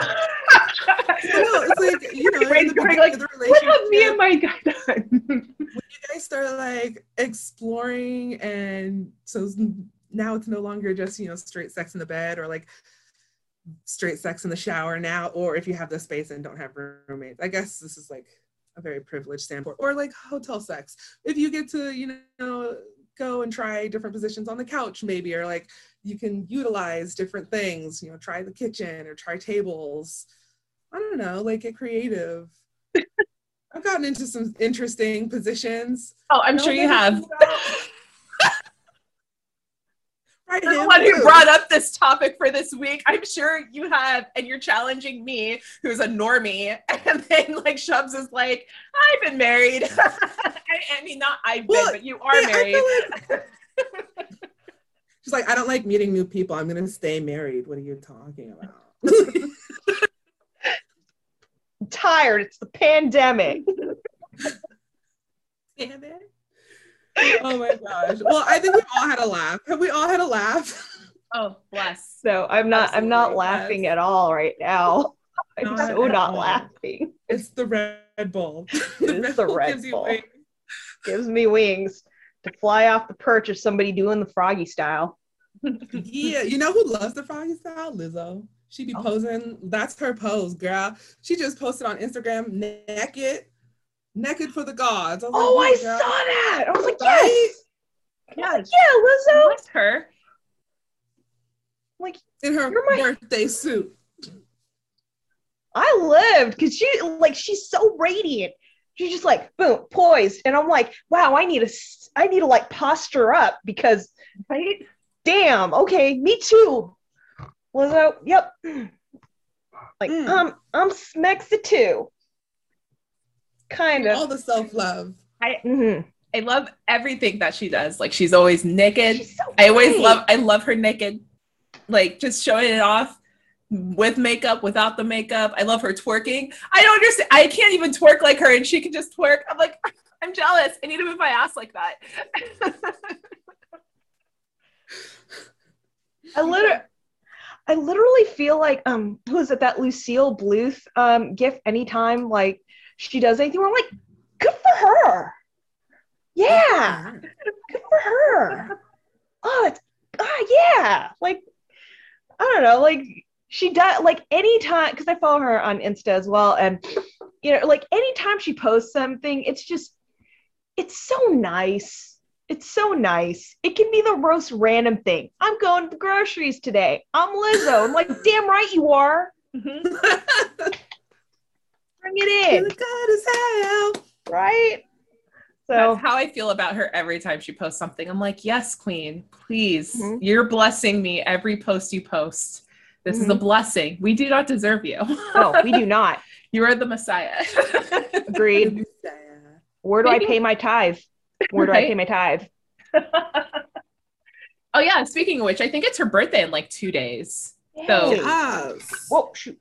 it's like you know, the like, what have me and my guy done? when you guys start like exploring, and so now it's no longer just you know straight sex in the bed or like straight sex in the shower now, or if you have the space and don't have roommates. I guess this is like a very privileged standpoint, or like hotel sex. If you get to you know go and try different positions on the couch, maybe, or like you can utilize different things. You know, try the kitchen or try tables. I don't know, like get creative. I've gotten into some interesting positions. oh, I'm sure you have. Right, the one who brought up this topic for this week. I'm sure you have, and you're challenging me, who's a normie, and then like Shubs is like, I've been married. I, I mean, not I've been, but you are Yeah, married. like- She's like, I don't like meeting new people. I'm gonna stay married. What are you talking about? I'm tired. It's the pandemic. Damn it. Oh my gosh. Well, I think we've all had a laugh. Have we all had a laugh? Oh, bless. So I'm not I'm not Absolutely, laughing yes. at all right now. I'm Not so not all. laughing. It's the Red Bull. is the Red gives you Bull. wings. Gives me wings to fly off the perch of somebody doing the froggy style. Yeah, you know who loves the froggy style? Lizzo. She be Oh. posing. That's her pose, girl. She just posted on Instagram naked, naked for the gods. was like, Oh, I yeah, saw that. I was like, Right? yes, Yes. yeah, Lizzo. Bless her. Like In her my- birthday suit. I lived because she like she's so radiant. She's just like boom, poised, and I'm like, wow, I need to, s- I need to like posture up because, Right? damn, okay, me too. Lizzo, yep. Like Mm. um, I'm smexy too. Kind of All the self love. I Mhm. I love everything that she does. Like she's always naked. She's so I always love I love her naked. Like just showing it off with makeup, without the makeup. I love her twerking. I don't understand. I can't even twerk like her and she can just twerk. I'm like, I'm jealous. I need to move my ass like that. I literally, I literally feel like um, who is it? That Lucille Bluth um gif. Anytime like she does anything, we're like, good for her. Yeah, good for her. Oh, it's ah yeah. Like I don't know, like she does like anytime because I follow her on Insta as well, and you know, like anytime she posts something, it's just, it's so nice. It's so nice. It can be the most random thing. I'm going to the groceries today. I'm Lizzo. I'm like, damn right you are. Mhm. Bring it in, Good as hell. right? So That's how I feel about her every time she posts something. I'm like, yes, queen, please. Mhm. You're blessing me every post you post. This is a blessing. We do not deserve you. no, we do not. you are the Messiah. Agreed. Where do I pay my tithe? Where do I pay my tithe? oh, yeah. Speaking of which, I think it's her birthday in like two days. So- Yay. Yes. Whoa, shoot.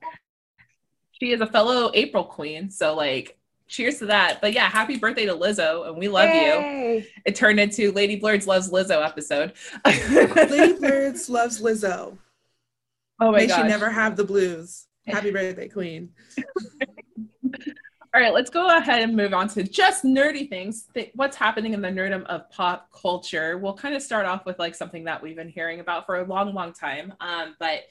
She is a fellow April queen. So, like, cheers to that. But yeah, happy birthday to Lizzo. And we love you. It turned into Lady Blurds Loves Lizzo episode. Lady Birds loves Lizzo. oh my May gosh. she never have the blues. Happy birthday, Queen. All right, let's go ahead and move on to just nerdy things. Th- what's happening in the nerdum of pop culture? We'll kind of start off with like something that we've been hearing about for a long, long time. Um, but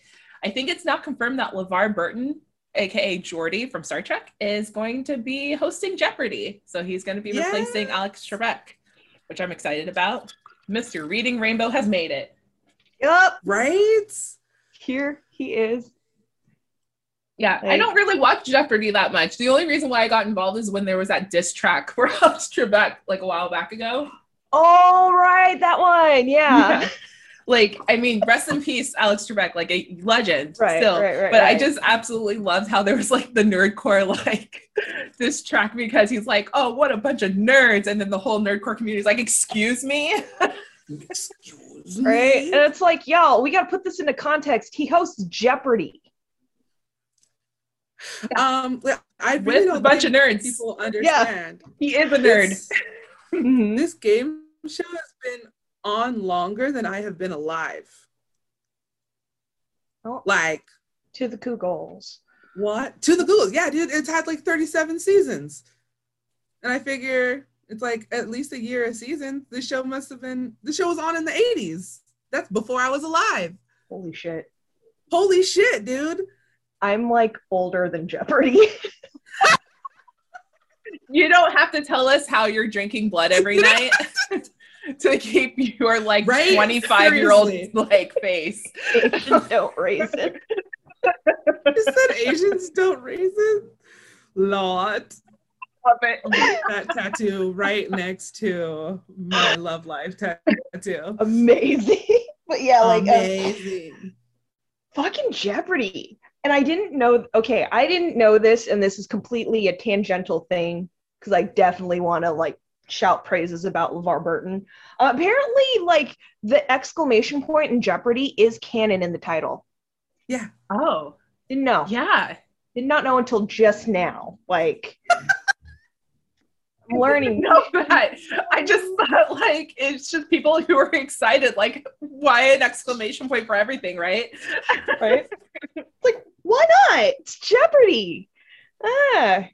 I think it's now confirmed that LeVar Burton, aka Geordi from Star Trek, is going to be hosting Jeopardy. So he's going to be replacing Alex Trebek, which I'm excited about. Mr. Reading Rainbow has made it. Yup. Right? Here he is. Yeah, I don't really watch Jeopardy that much. The only reason why I got involved is when there was that diss track for Alex Trebek like a while back ago. All right, that one. Yeah. Like, I mean, rest in peace, Alex Trebek, like a legend Right, still. right, right, but I just absolutely loved how there was like the nerdcore like this track because he's like, oh, what a bunch of nerds, and then the whole nerdcore community is like, excuse me. Excuse Right. And it's like, y'all, we got to put this into context. He hosts Jeopardy. Um, I really With a bunch of nerds. people understand. Yeah, He is a nerd. This, Mhm. this game show has been on longer than I have been alive. Oh, Like to the Googles. what? To the Googles. Yeah, dude, it's had like 37 seasons. And I figure it's like at least a year a season. The show must have been the show was on in the 80s. That's before I was alive. Holy shit. Holy shit, dude. I'm like older than Jeopardy. You don't have to tell us how you're drinking blood every night to keep your like Right? 25 year old like face. Asians Don't raise it. You said Asians don't raisin? Lot. Love it. That tattoo right next to my love life tattoo. Amazing. but yeah, like uh, Amazing. fucking Jeopardy. And I didn't know, okay, I didn't know this, and this is completely a tangential thing because I definitely want to like shout praises about LeVar Burton. Uh, apparently, like the exclamation point in Jeopardy is canon in the title. yeah. Oh, Didn't know. yeah. Did not know until just now. Like, I'm learning. No, that I just thought like it's just people who are excited. Like, why an exclamation point for everything, right? right? like, why not? It's Jeopardy. Ah.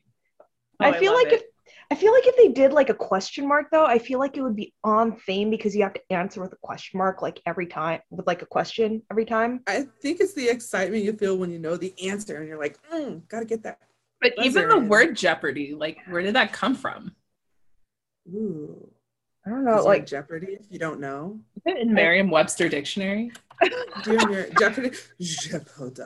Oh, I feel love like it. if I feel like if they did like a question mark though, I feel like it would be on theme because you have to answer with a question mark like every time with like a question every time. I think it's the excitement you feel when you know the answer and you're like, mm, gotta get that. But even the in. word Jeopardy, like, where did that come from? Ooh. I don't know, there like Jeopardy if you don't know? In Merriam-Webster dictionary? Do you Jeopardy? Jeopardy.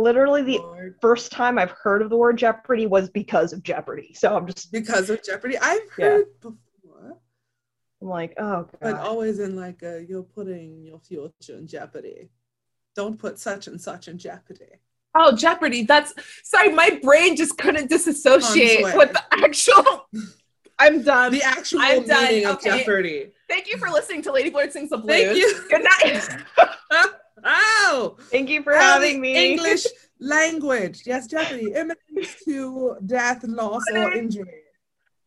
Literally the Lord. first time I've heard of the word Jeopardy was because of Jeopardy. So I'm just Because of Jeopardy. I've Yeah. heard before, I'm like, oh but always in like a, you're putting your future in jeopardy. Don't put such and such in jeopardy. Oh, Jeopardy. That's sorry, my brain just couldn't disassociate Conjoint. with the actual. I'm done. The actual I'm done. meaning of Okay. jeopardy. Thank you for listening to Lady Blurred Sings the Blues. Thank you. Good night. Oh, Thank you for Oh, having me. English language. Yes, jeopardy. Imminent to death, loss, or injury.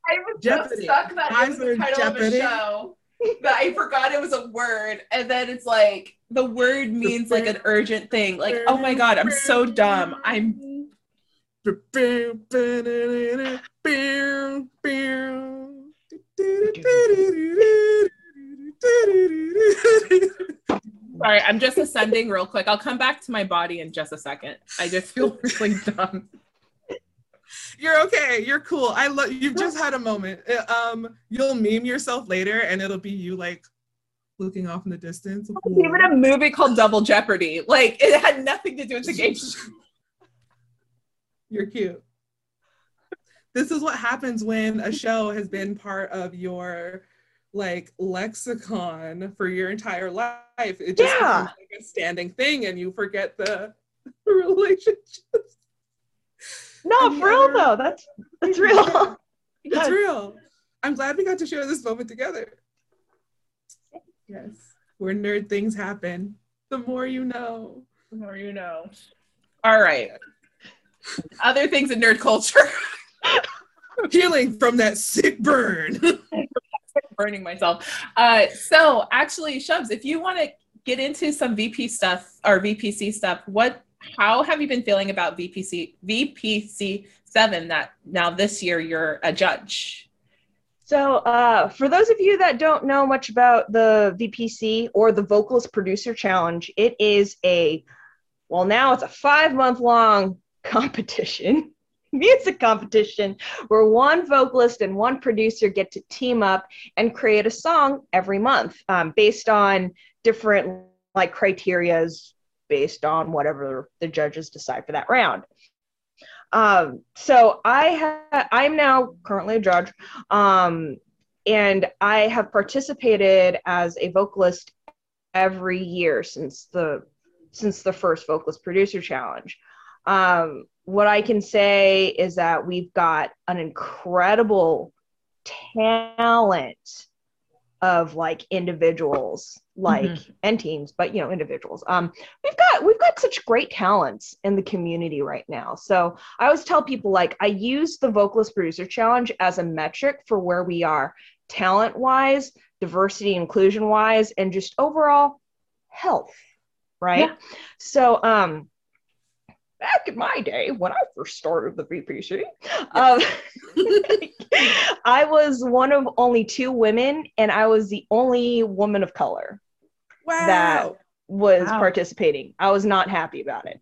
I was Jeopardy. so stuck that I it was the heard title of Jeopardy. a show that I forgot it was a word, and then it's like the word means like an urgent thing. Like, oh my god, I'm so dumb. I'm sorry. I'm just ascending real quick. I'll come back to my body in just a second. I just feel really dumb. You're okay. You're cool. I love you've just had a moment. Uh, Um, you'll meme yourself later and it'll be you like looking off in the distance. Even a movie called Double Jeopardy. Like it had nothing to do with the game. You're cute. This is what happens when a show has been part of your like lexicon for your entire life. It just Yeah. becomes like a standing thing and you forget the relationships. No, Have for real though. That's that's real. It's Yes. real. I'm glad we got to share this moment together. Yes. Where nerd things happen. The more you know. The more you know. All right. Other things in nerd culture. Healing from that sick burn. Burning myself. Uh, so actually, Shubs, if you want to get into some VP stuff or VPC stuff, what how have you been feeling about VPC VPC seven that now this year you're a judge? So, uh, for those of you that don't know much about the VPC or the Vocalist Producer Challenge, it is a, well, now it's a five month long competition, music competition, where one vocalist and one producer get to team up and create a song every month um, based on different like criterias based on whatever the judges decide for that round. Um, so I ha- I'm now currently a judge um, and I have participated as a vocalist every year since the since the first vocalist producer challenge. Um, what I can say is that we've got an incredible talent of like individuals like and teams but you know individuals. Um we've got we've got such great talents in the community right now. So i always tell people like i use the vocalist producer challenge as a metric for where we are talent wise diversity inclusion wise and just overall health right? Yeah. so um back in my day when i first started the vpc um, i was one of only two women and i was the only woman of color Wow. That- was Wow. participating. I was not happy about it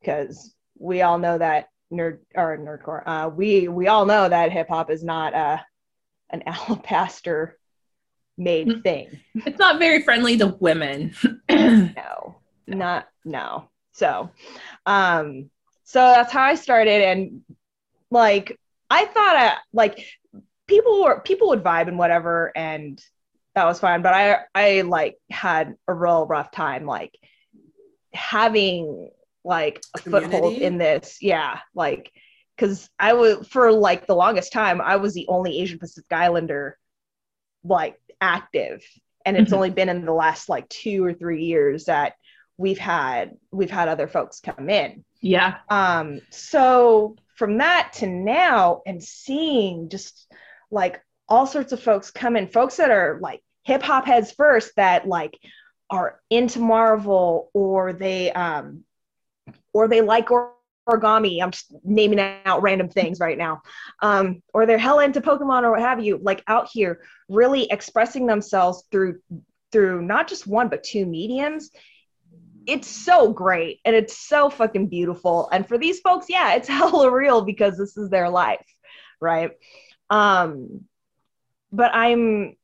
because we all know that nerd or nerdcore. Uh, we we all know that hip hop is not uh, an alabaster made Mm. thing. It's not very friendly to women. No, not no. So, um, so that's how I started, and like I thought, I like people were people would vibe and whatever, and that was fine. But I I like had a real rough time, like having like a foothold in this. Yeah, like because I was for like the longest time, I was the only Asian Pacific Islander like active, and it's Mhm. only been in the last like two or three years that we've had we've had other folks come in yeah. um so from that to now and seeing just like all sorts of folks come in folks that are like hip hop heads first that like are into marvel or they um or they like or- origami i'm just naming out random things right now um or they're hell into pokemon or what have you like out here really expressing themselves through through not just one but two mediums it's so great and it's so fucking beautiful. And for these folks yeah it's hella real because this is their life right? Um but i'm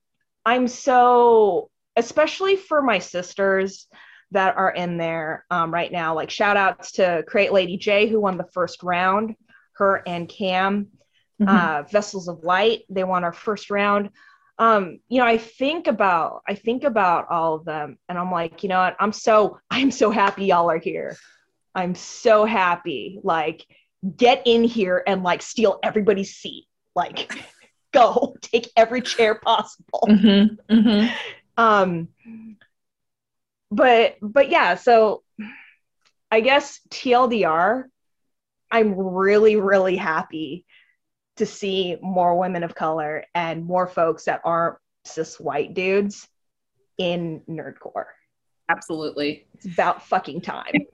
i'm so especially for my sisters that are in there um, right now like shout outs to create lady j who won the first round her and cam Mhm. uh, vessels of light they won our first round um you know i think about i think about all of them and i'm like you know what i'm so i'm so happy y'all are here i'm so happy like get in here and like steal everybody's seat like go take every chair possible Mhm. Mhm. um but but yeah so i guess tldr i'm really really happy to see more women of color and more folks that aren't cis white dudes in nerdcore Absolutely. it's about fucking time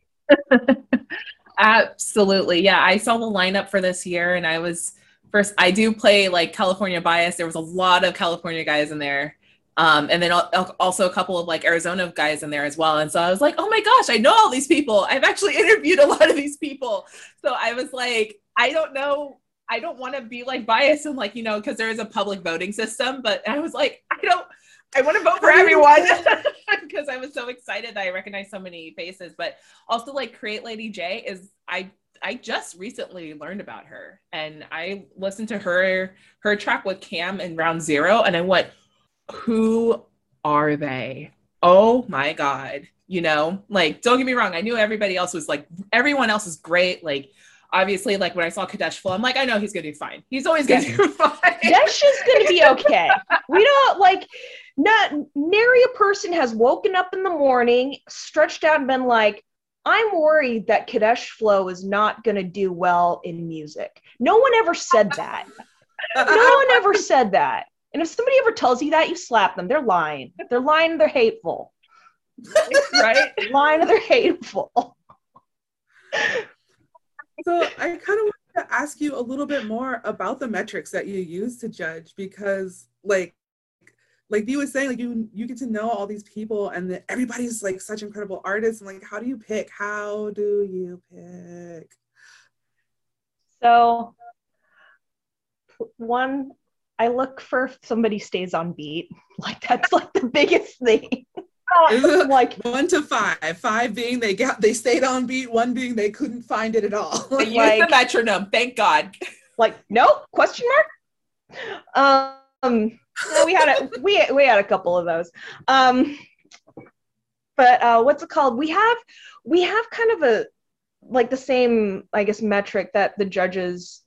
Absolutely. Yeah. I saw the lineup for this year and I was first, I do play like California bias. There was a lot of California guys in there. Um, and then also a couple of like Arizona guys in there as well. And so I was like, oh my gosh, I know all these people. I've actually interviewed a lot of these people. So I was like, I don't know I don't want to be like biased and like, you know, because there is a public voting system, but I was like, I don't, I want to vote for everyone because I was so excited that I recognized so many faces. But also, like, Create Lady J is, I, I just recently learned about her and I listened to her, her track with Cam in round zero, and I went, who are they? Oh my God. You know, like, don't get me wrong. I knew everybody else was like, everyone else is great. Like, obviously, like when I saw Kadesh flow, I'm like, I know he's gonna do fine. He's always gonna do fine. Kadesh is gonna be okay. We don't like not nary a person has woken up in the morning, stretched out and been like, I'm worried that Kadesh Flow is not gonna do well in music. No one ever said that. no one ever said that. And if somebody ever tells you that, you slap them. They're lying. They're lying. They're hateful. right? lying. They're hateful. So I kind of want to ask you a little bit more about the metrics that you use to judge because like like you was saying like you you get to know all these people and the, everybody's like such incredible artists. And like how do you pick? How do you pick? So one i look for if somebody stays on beat. Like that's like the biggest thing like one to five, five being they got they stayed on beat, one being they couldn't find it at all. They like, the metronome, thank God. Like no question mark. Um, so we had a we we had a couple of those. Um, but uh, what's it called? We have we have kind of a like the same I guess metric that the judges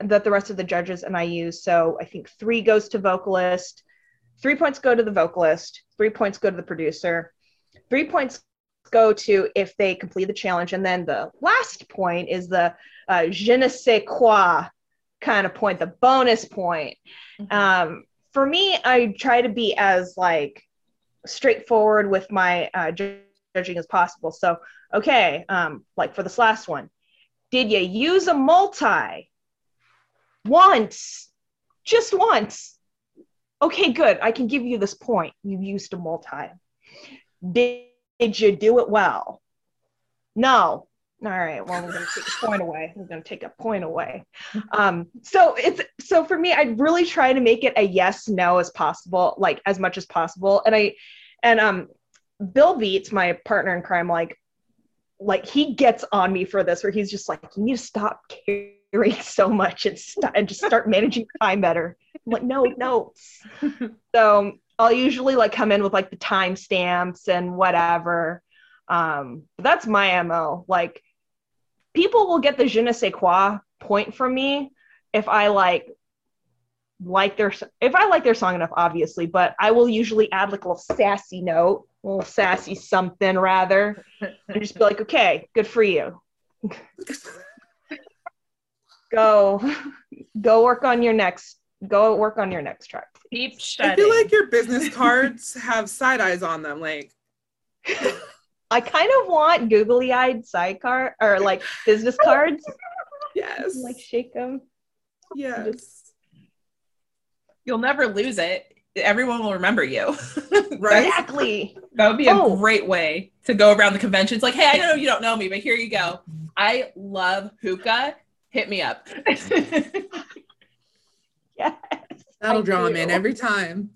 that the rest of the judges and I use. So I think three goes to vocalist, three points go to the vocalist, three points go to the producer, three points go to if they complete the challenge, and then the last point is the uh, je ne sais quoi kind of point, the bonus point. Mm-hmm. Um, for me, I try to be as like straightforward with my uh, judging as possible. So, okay, um, like for this last one, did you use a multi once, just once? Okay, good. I can give you this point. You used a multi. Did, did you do it well? No. All right. Well, we're going to take a point away. We're going to take a point away. Um, so it's so for me, I'd really try to make it a yes, no as possible, like as much as possible. And I, and um, Bill Beats, my partner in crime, like, like he gets on me for this, where he's just like, you need to stop caring so much and, st- and just start managing time better. I'm like, no, notes. so I'll usually like come in with like the timestamps and whatever. Um, that's my MO. Like people will get the je ne sais quoi point from me if I like like their if I like their song enough, obviously, but I will usually add like a little sassy note, a little sassy something rather, and just be like, okay, good for you. go go work on your next go work on your next track. Keep I feel like your business cards have side eyes on them. Like, I kind of want googly eyed sidecar or like business cards. yes. Like shake them. Yes. Just... You'll never lose it. Everyone will remember you. right. Exactly. That would be a oh. great way to go around the conventions. Like, hey, I know you don't know me, but here you go. I love hookah. Hit me up. yes. That'll I draw do. him in every time.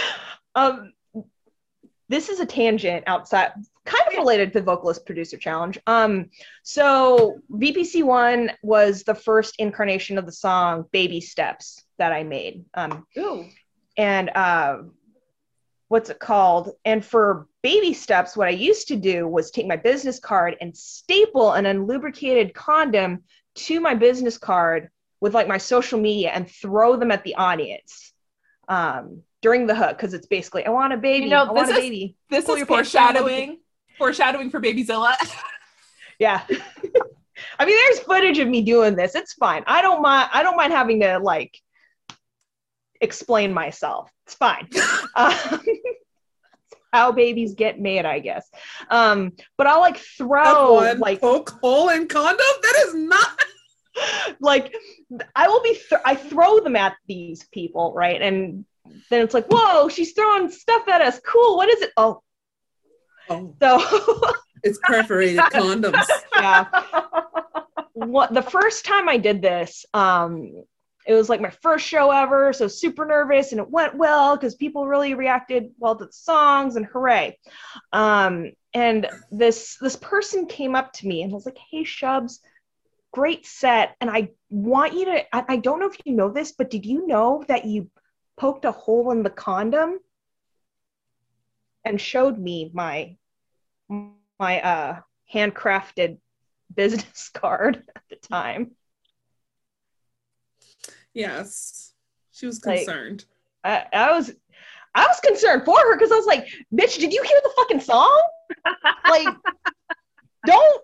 um, this is a tangent outside, kind of related to the vocalist producer challenge. Um, so VPC one was the first incarnation of the song "Baby Steps" that I made. Um, Ooh. and uh, what's it called? And for baby steps, what I used to do was take my business card and staple an unlubricated condom to my business card with like my social media and throw them at the audience um, during the hook because it's basically I want a baby. You know, I want a baby. This Pull is foreshadowing. Foreshadowing for Babyzilla. yeah. I mean, there's footage of me doing this. It's fine. I don't mind. I don't mind having to like explain myself. It's fine. um, how babies get made, I guess. Um, but I'll like throw like poke hole in condom. That is not like I will be th- I throw them at these people, right? And then it's like, whoa, she's throwing stuff at us. Cool. What is it? Oh, oh. so it's perforated condoms. Yeah. what the first time I did this, um, it was like my first show ever, so super nervous, and it went well because people really reacted well to the songs, and hooray! Um, and this this person came up to me and was like, "Hey, Shubs, great set, and I want you to. I, I don't know if you know this, but did you know that you poked a hole in the condom?" And showed me my my uh handcrafted business card at the time. Yes. She was Like- concerned. I, I was I was concerned for her because I was like, bitch, did you hear the fucking song? like, don't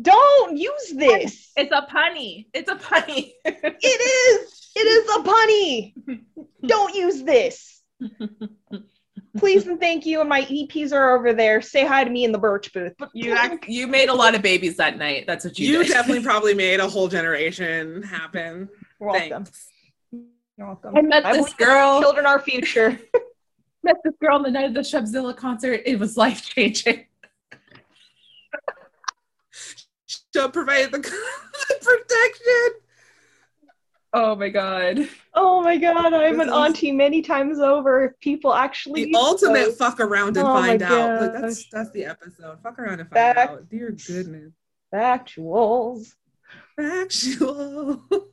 don't use this. It's a punny. It's a punny. It is. It is a punny. Don't use this. Please and thank you. And my EPs are over there. Say hi to me in the birch booth. But you act, you made a lot of babies that night. That's what you, You did. definitely probably made a whole generation happen. You're welcome. Thanks. You're welcome. I met I this girl. Children are future. Met this girl on the night of the Shubzilla concert. It was life changing. She'll provide the protection. Oh my god. Oh my god, I'm This an auntie many times over. If people actually The ultimate those. fuck around and Oh find out. Like, that's that's the episode. Fuck around and find Back- out. Dear goodness. factuals. Factual.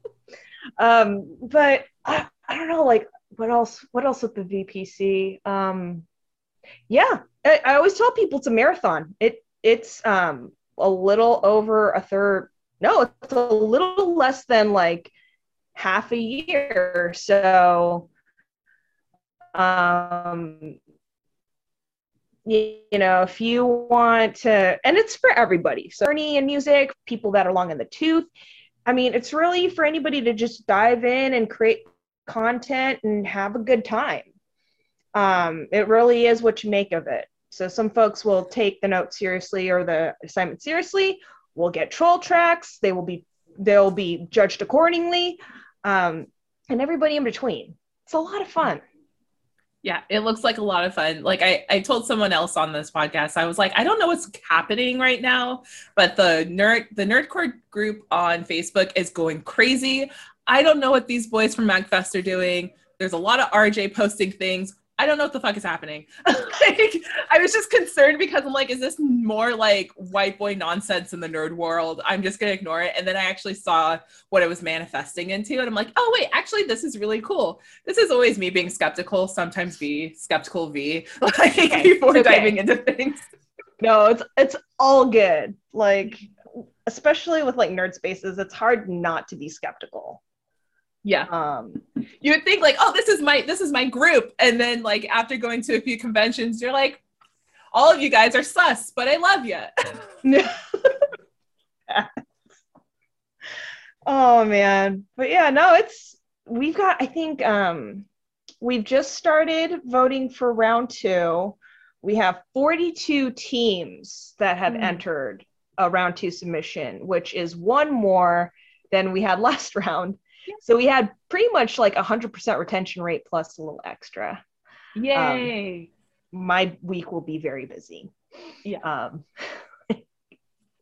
Um, but I, I don't know, like what else? What else with the VPC? Um, yeah, I, I always tell people it's a marathon. It it's um a little over a third. No, it's a little less than like half a year. So, um, you, you know, if you want to, and it's for everybody. So, journey and music, people that are long in the tooth. I mean, it's really for anybody to just dive in and create content and have a good time. Um, it really is what you make of it. So some folks will take the note seriously or the assignment seriously. We'll get troll tracks. They will be they'll be judged accordingly, um, and everybody in between. It's a lot of fun. Yeah, it looks like a lot of fun. Like I, I told someone else on this podcast, I was like, I don't know what's happening right now, but the nerd the nerdcore group on Facebook is going crazy. I don't know what these boys from MagFest are doing. There's a lot of RJ posting things. I don't know what the fuck is happening. like, I was just concerned because I'm like, is this more like white boy nonsense in the nerd world? I'm just gonna ignore it. And then I actually saw what it was manifesting into, and I'm like, oh wait, actually, this is really cool this is always me being skeptical, sometimes be skeptical V, like before okay. diving into things. No, it's it's all good. Like especially with like nerd spaces, it's hard not to be skeptical. Yeah. Um, You would think like, oh, this is my this is my group. And then like after going to a few conventions, you're like, all of you guys are sus, but I love you. oh man but yeah no it's we've got i think um we've just started voting for round two we have 42 teams that have Hmm. entered a round two submission which is one more than we had last round so we had pretty much like a 100% retention rate plus a little extra Yay. my week will be very busy Yeah. um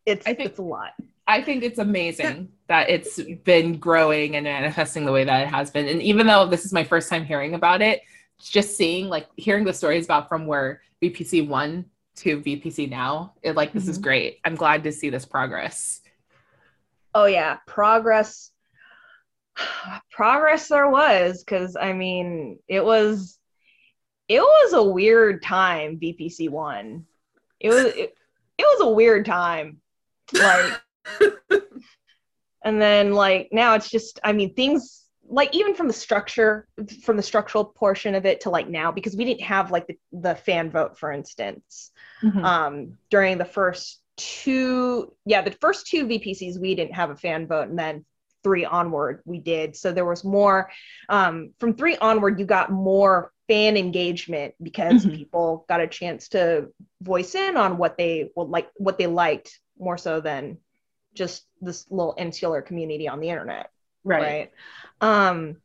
it's I think- it's a lot I think it's amazing that it's been growing and manifesting the way that it has been. And even though this is my first time hearing about it, just seeing like hearing the stories about from where VPC one to VPC now, it like this is Mhm. great. I'm glad to see this progress. Oh yeah, progress. Progress there was because I mean it was it was a weird time VPC one. It was it, it was a weird time. Like and then like now it's just I mean things like even from the structure from the structural portion of it to like now because we didn't have like the, the fan vote for instance um, during the first two yeah the first two vpcs we didn't have a fan vote and then three onward we did so there was more um, from three onward you got more fan engagement because Mhm. people got a chance to voice in on what they would like what they liked more so than just this little insular community on the internet right. Um,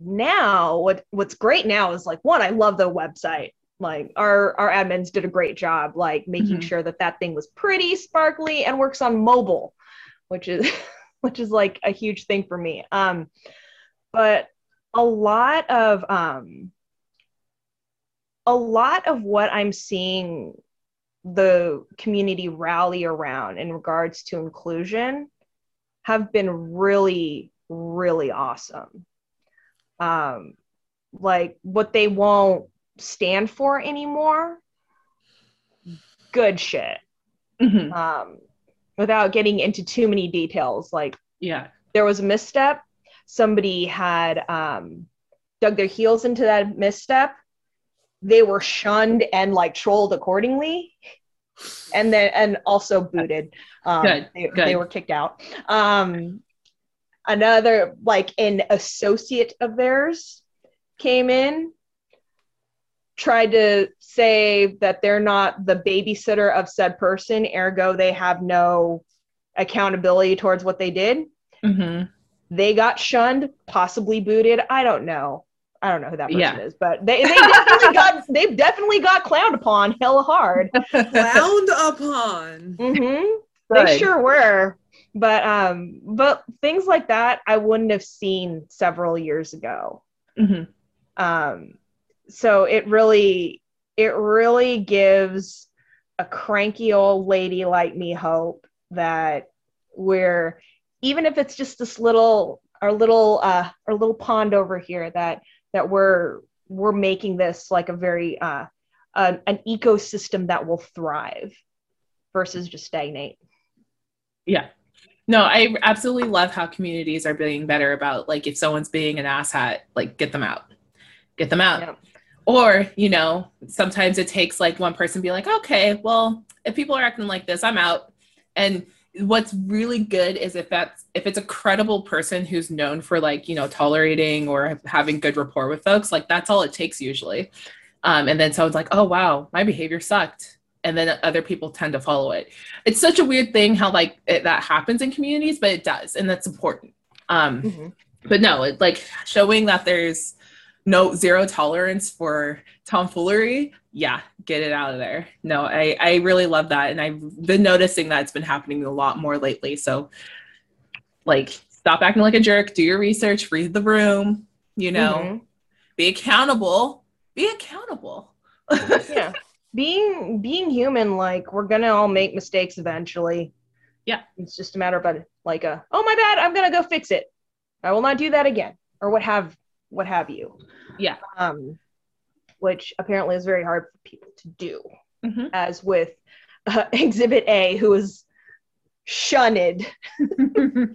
now what what's great now is like one, I love the website. Like our our admins did a great job, like making Mhm. sure that that thing was pretty sparkly and works on mobile. which is which is like a huge thing for me. Um, but a lot of um, a lot of what I'm seeing the community rally around in regards to inclusion have been really, really awesome. Um, like what they won't stand for anymore, good shit. Mhm. Um, without getting into too many details, like Yeah. there was a misstep. Somebody had um, dug their heels into that misstep. They were shunned and like trolled accordingly, and then and also booted. Um, Good, They, good. they were kicked out. Um, another like an associate of theirs came in, tried to say that they're not the babysitter of said person, ergo they have no accountability towards what they did hmm they got shunned, possibly booted. I don't know. I don't know who that person Yeah. is, but they, they definitely got they definitely got clowned upon hella hard. Clowned upon. hmm They sure were. But um, but things like that I wouldn't have seen several years ago. hmm Um, so it really it really gives a cranky old lady like me hope that we're even if it's just this little our little uh our little pond over here that that we're we're making this like a very uh an, an ecosystem that will thrive versus just stagnate Yeah. No, I absolutely love how communities are being better about like if someone's being an asshat, like get them out. Get them out. Or, you know, sometimes it takes like one person be like, okay, well, if people are acting like this, I'm out. And what's really good is if that's if it's a credible person who's known for like, you know, tolerating or having good rapport with folks, like that's all it takes usually. Um, and then someone's like, oh wow, my behavior sucked. And then other people tend to follow it it's such a weird thing how like it, that happens in communities but it does and that's important um Mhm. but no it, like showing that there's no zero tolerance for tomfoolery. Yeah get it out of there. No i i really love that and i've been noticing that it's been happening a lot more lately. So like stop acting like a jerk do your research read the room you know? Mhm. be accountable. Be accountable. Yeah. Being being human like we're gonna all make mistakes eventually. Yeah. it's just a matter of a, like a oh my bad i'm gonna go fix it. I will not do that again or what have what have you Yeah. um which apparently is very hard for people to do Mhm. as with uh, exhibit a who was shunned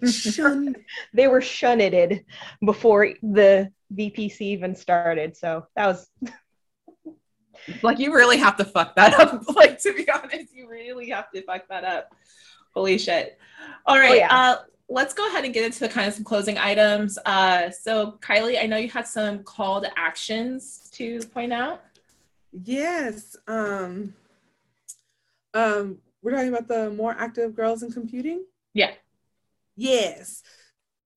Shun. they were shunned before the vpc even started so that was like you really have to fuck that up like to be honest you really have to fuck that up holy shit all right Oh, yeah. uh let's go ahead and get into the kind of some closing items uh so kylie i know you had some call to actions to point out Yes. Um, um, we're talking about the more active girls in computing. yeah Yes.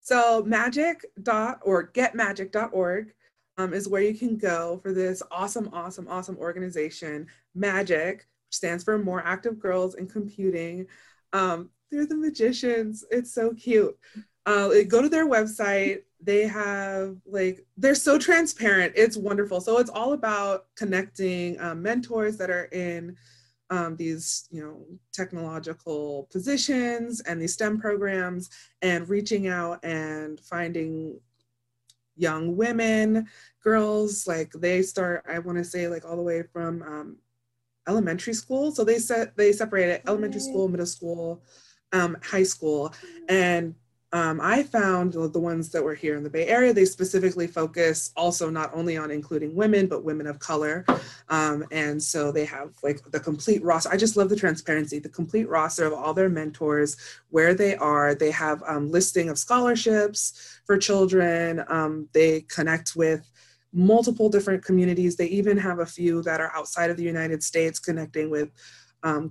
So magic dot or getmagic.org um, is where you can go for this awesome, awesome, awesome organization. Magic, which stands for More Active Girls in Computing. Um, they're the magicians. It's so cute. Uh, go to their website. They have like they're so transparent. It's wonderful. So it's all about connecting um, mentors that are in um, these you know technological positions and these STEM programs and reaching out and finding young women, girls like they start. I want to say like all the way from um, elementary school. So they set they separated elementary school, middle school, um, high school, and um, I found the ones that were here in the Bay Area, they specifically focus also not only on including women, but women of color. Um, and so they have like the complete roster. I just love the transparency, the complete roster of all their mentors, where they are. They have um, listing of scholarships for children. Um, they connect with multiple different communities. They even have a few that are outside of the United States connecting with um,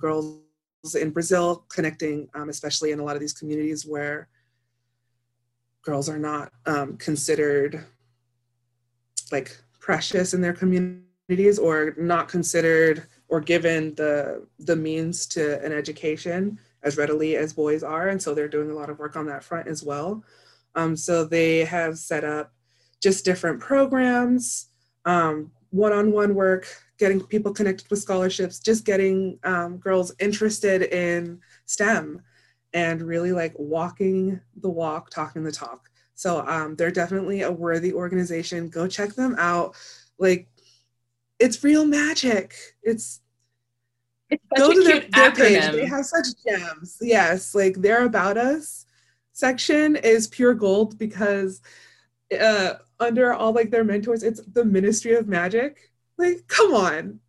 girls in Brazil, connecting um, especially in a lot of these communities where girls are not um, considered like precious in their communities or not considered or given the the means to an education as readily as boys are. And so they're doing a lot of work on that front as well. Um, so they have set up just different programs, um, one-on-one work, getting people connected with scholarships, just getting um, girls interested in STEM and really like walking the walk, talking the talk. So um, they're definitely a worthy organization. Go check them out. Like, it's real magic. It's it's go to their, their page. They have such gems. Yes, like their about us section is pure gold because uh, under all like their mentors, it's the Ministry of Magic. Like, come on.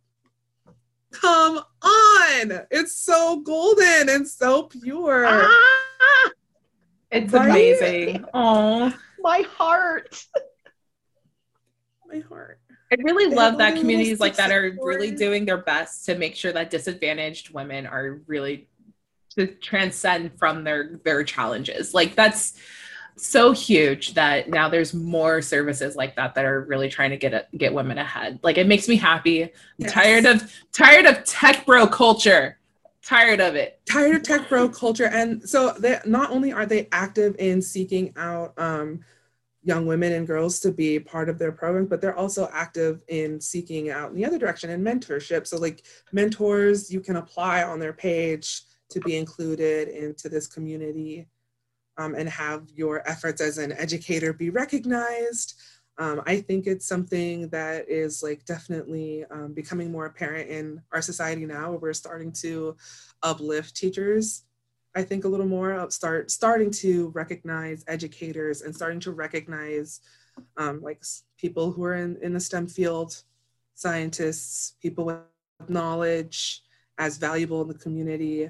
Come on. It's so golden and so pure. Ah, it's right? amazing. Oh, my heart. my heart. I really love that communities like that are really doing their best to make sure that disadvantaged women are really to transcend from their their challenges. Like that's so huge that now there's more services like that that are really trying to get a, get women ahead. Like it makes me happy. I'm yes. tired of tired of tech bro culture. Tired of it. Tired of tech bro culture. And so they not only are they active in seeking out um, young women and girls to be part of their programs, but they're also active in seeking out in the other direction and mentorship. So like mentors, you can apply on their page to be included into this community um, and have your efforts as an educator be recognized. Um, I think it's something that is like definitely um, becoming more apparent in our society now where we're starting to uplift teachers. I think a little more start starting to recognize educators and starting to recognize um, like people who are in, in the STEM field, scientists, people with knowledge as valuable in the community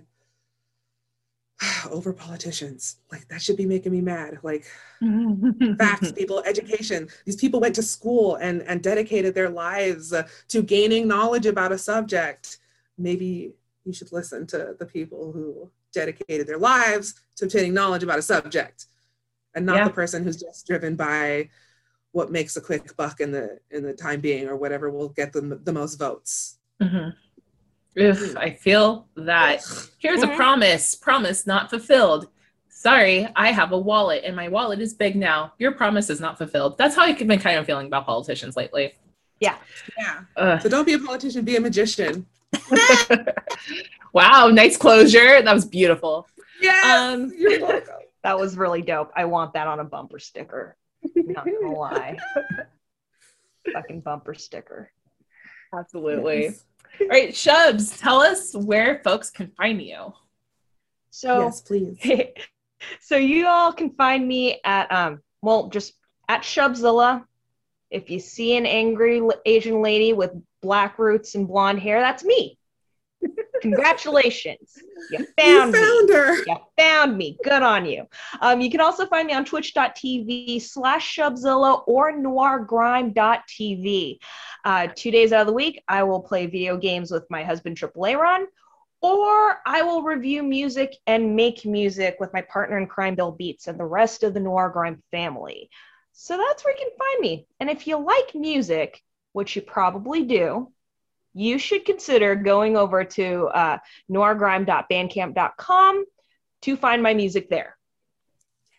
over politicians. Like that should be making me mad. Like facts, people, education. These people went to school and, and dedicated their lives uh, to gaining knowledge about a subject. Maybe you should listen to the people who dedicated their lives to obtaining knowledge about a subject and not yeah. the person who's just driven by what makes a quick buck in the in the time being or whatever will get them the most votes. Mm-hmm. If I feel that here's a promise, promise not fulfilled. Sorry, I have a wallet and my wallet is big now. Your promise is not fulfilled. That's how I've been kind of feeling about politicians lately. Yeah. Yeah. Uh, so don't be a politician, be a magician. wow, nice closure. That was beautiful. Yeah. Um, you're welcome. That was really dope. I want that on a bumper sticker. Not gonna lie. Fucking bumper sticker. Absolutely. Yes. All right, Shubs, tell us where folks can find you. So yes, please. so you all can find me at um well just at Shubzilla. If you see an angry Asian lady with black roots and blonde hair, that's me. Congratulations. You found, you found me. her. You found me. Good on you. Um, you can also find me on twitch.tv slash Shubzilla or noirgrime.tv. Uh, two days out of the week, I will play video games with my husband, Triple A Ron, or I will review music and make music with my partner in crime, Bill Beats, and the rest of the Noir Grime family. So that's where you can find me. And if you like music, which you probably do, you should consider going over to uh, noirgrime.bandcamp.com to find my music there.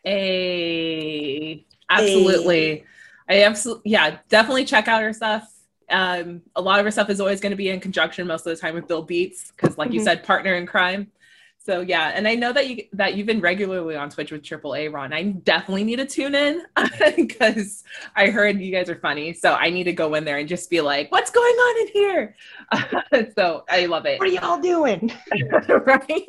A absolutely. I absolutely yeah, definitely check out her stuff. Um, a lot of her stuff is always going to be in conjunction most of the time with Bill Beats because, like mm-hmm. you said, partner in crime. So yeah, and I know that you that you've been regularly on Twitch with Triple A Ron. I definitely need to tune in because I heard you guys are funny. So I need to go in there and just be like, "What's going on in here?" so I love it. What are y'all doing? right.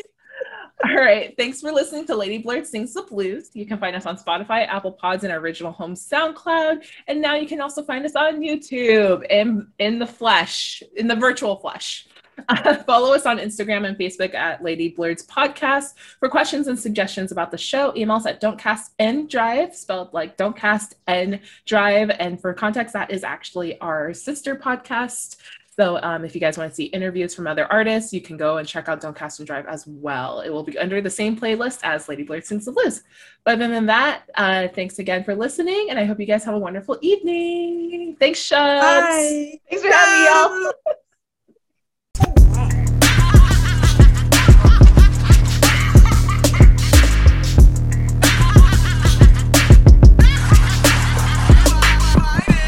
All right. Thanks for listening to Lady Blerd Sings the Blues. You can find us on Spotify, Apple Pods, and our original home SoundCloud. And now you can also find us on YouTube in in the flesh, in the virtual flesh. follow us on Instagram and Facebook at Lady Blerd's Podcast. For questions and suggestions about the show, emails at Don't Cast N Drive, spelled like Don't Cast N Drive. And for context, that is actually our sister podcast. So um, if you guys want to see interviews from other artists, you can go and check out Don't Cast and Drive as well. It will be under the same playlist as Lady Blerd Sings the Blues. But other than that, uh, thanks again for listening, and I hope you guys have a wonderful evening. Thanks, Shubs. Bye. Thanks for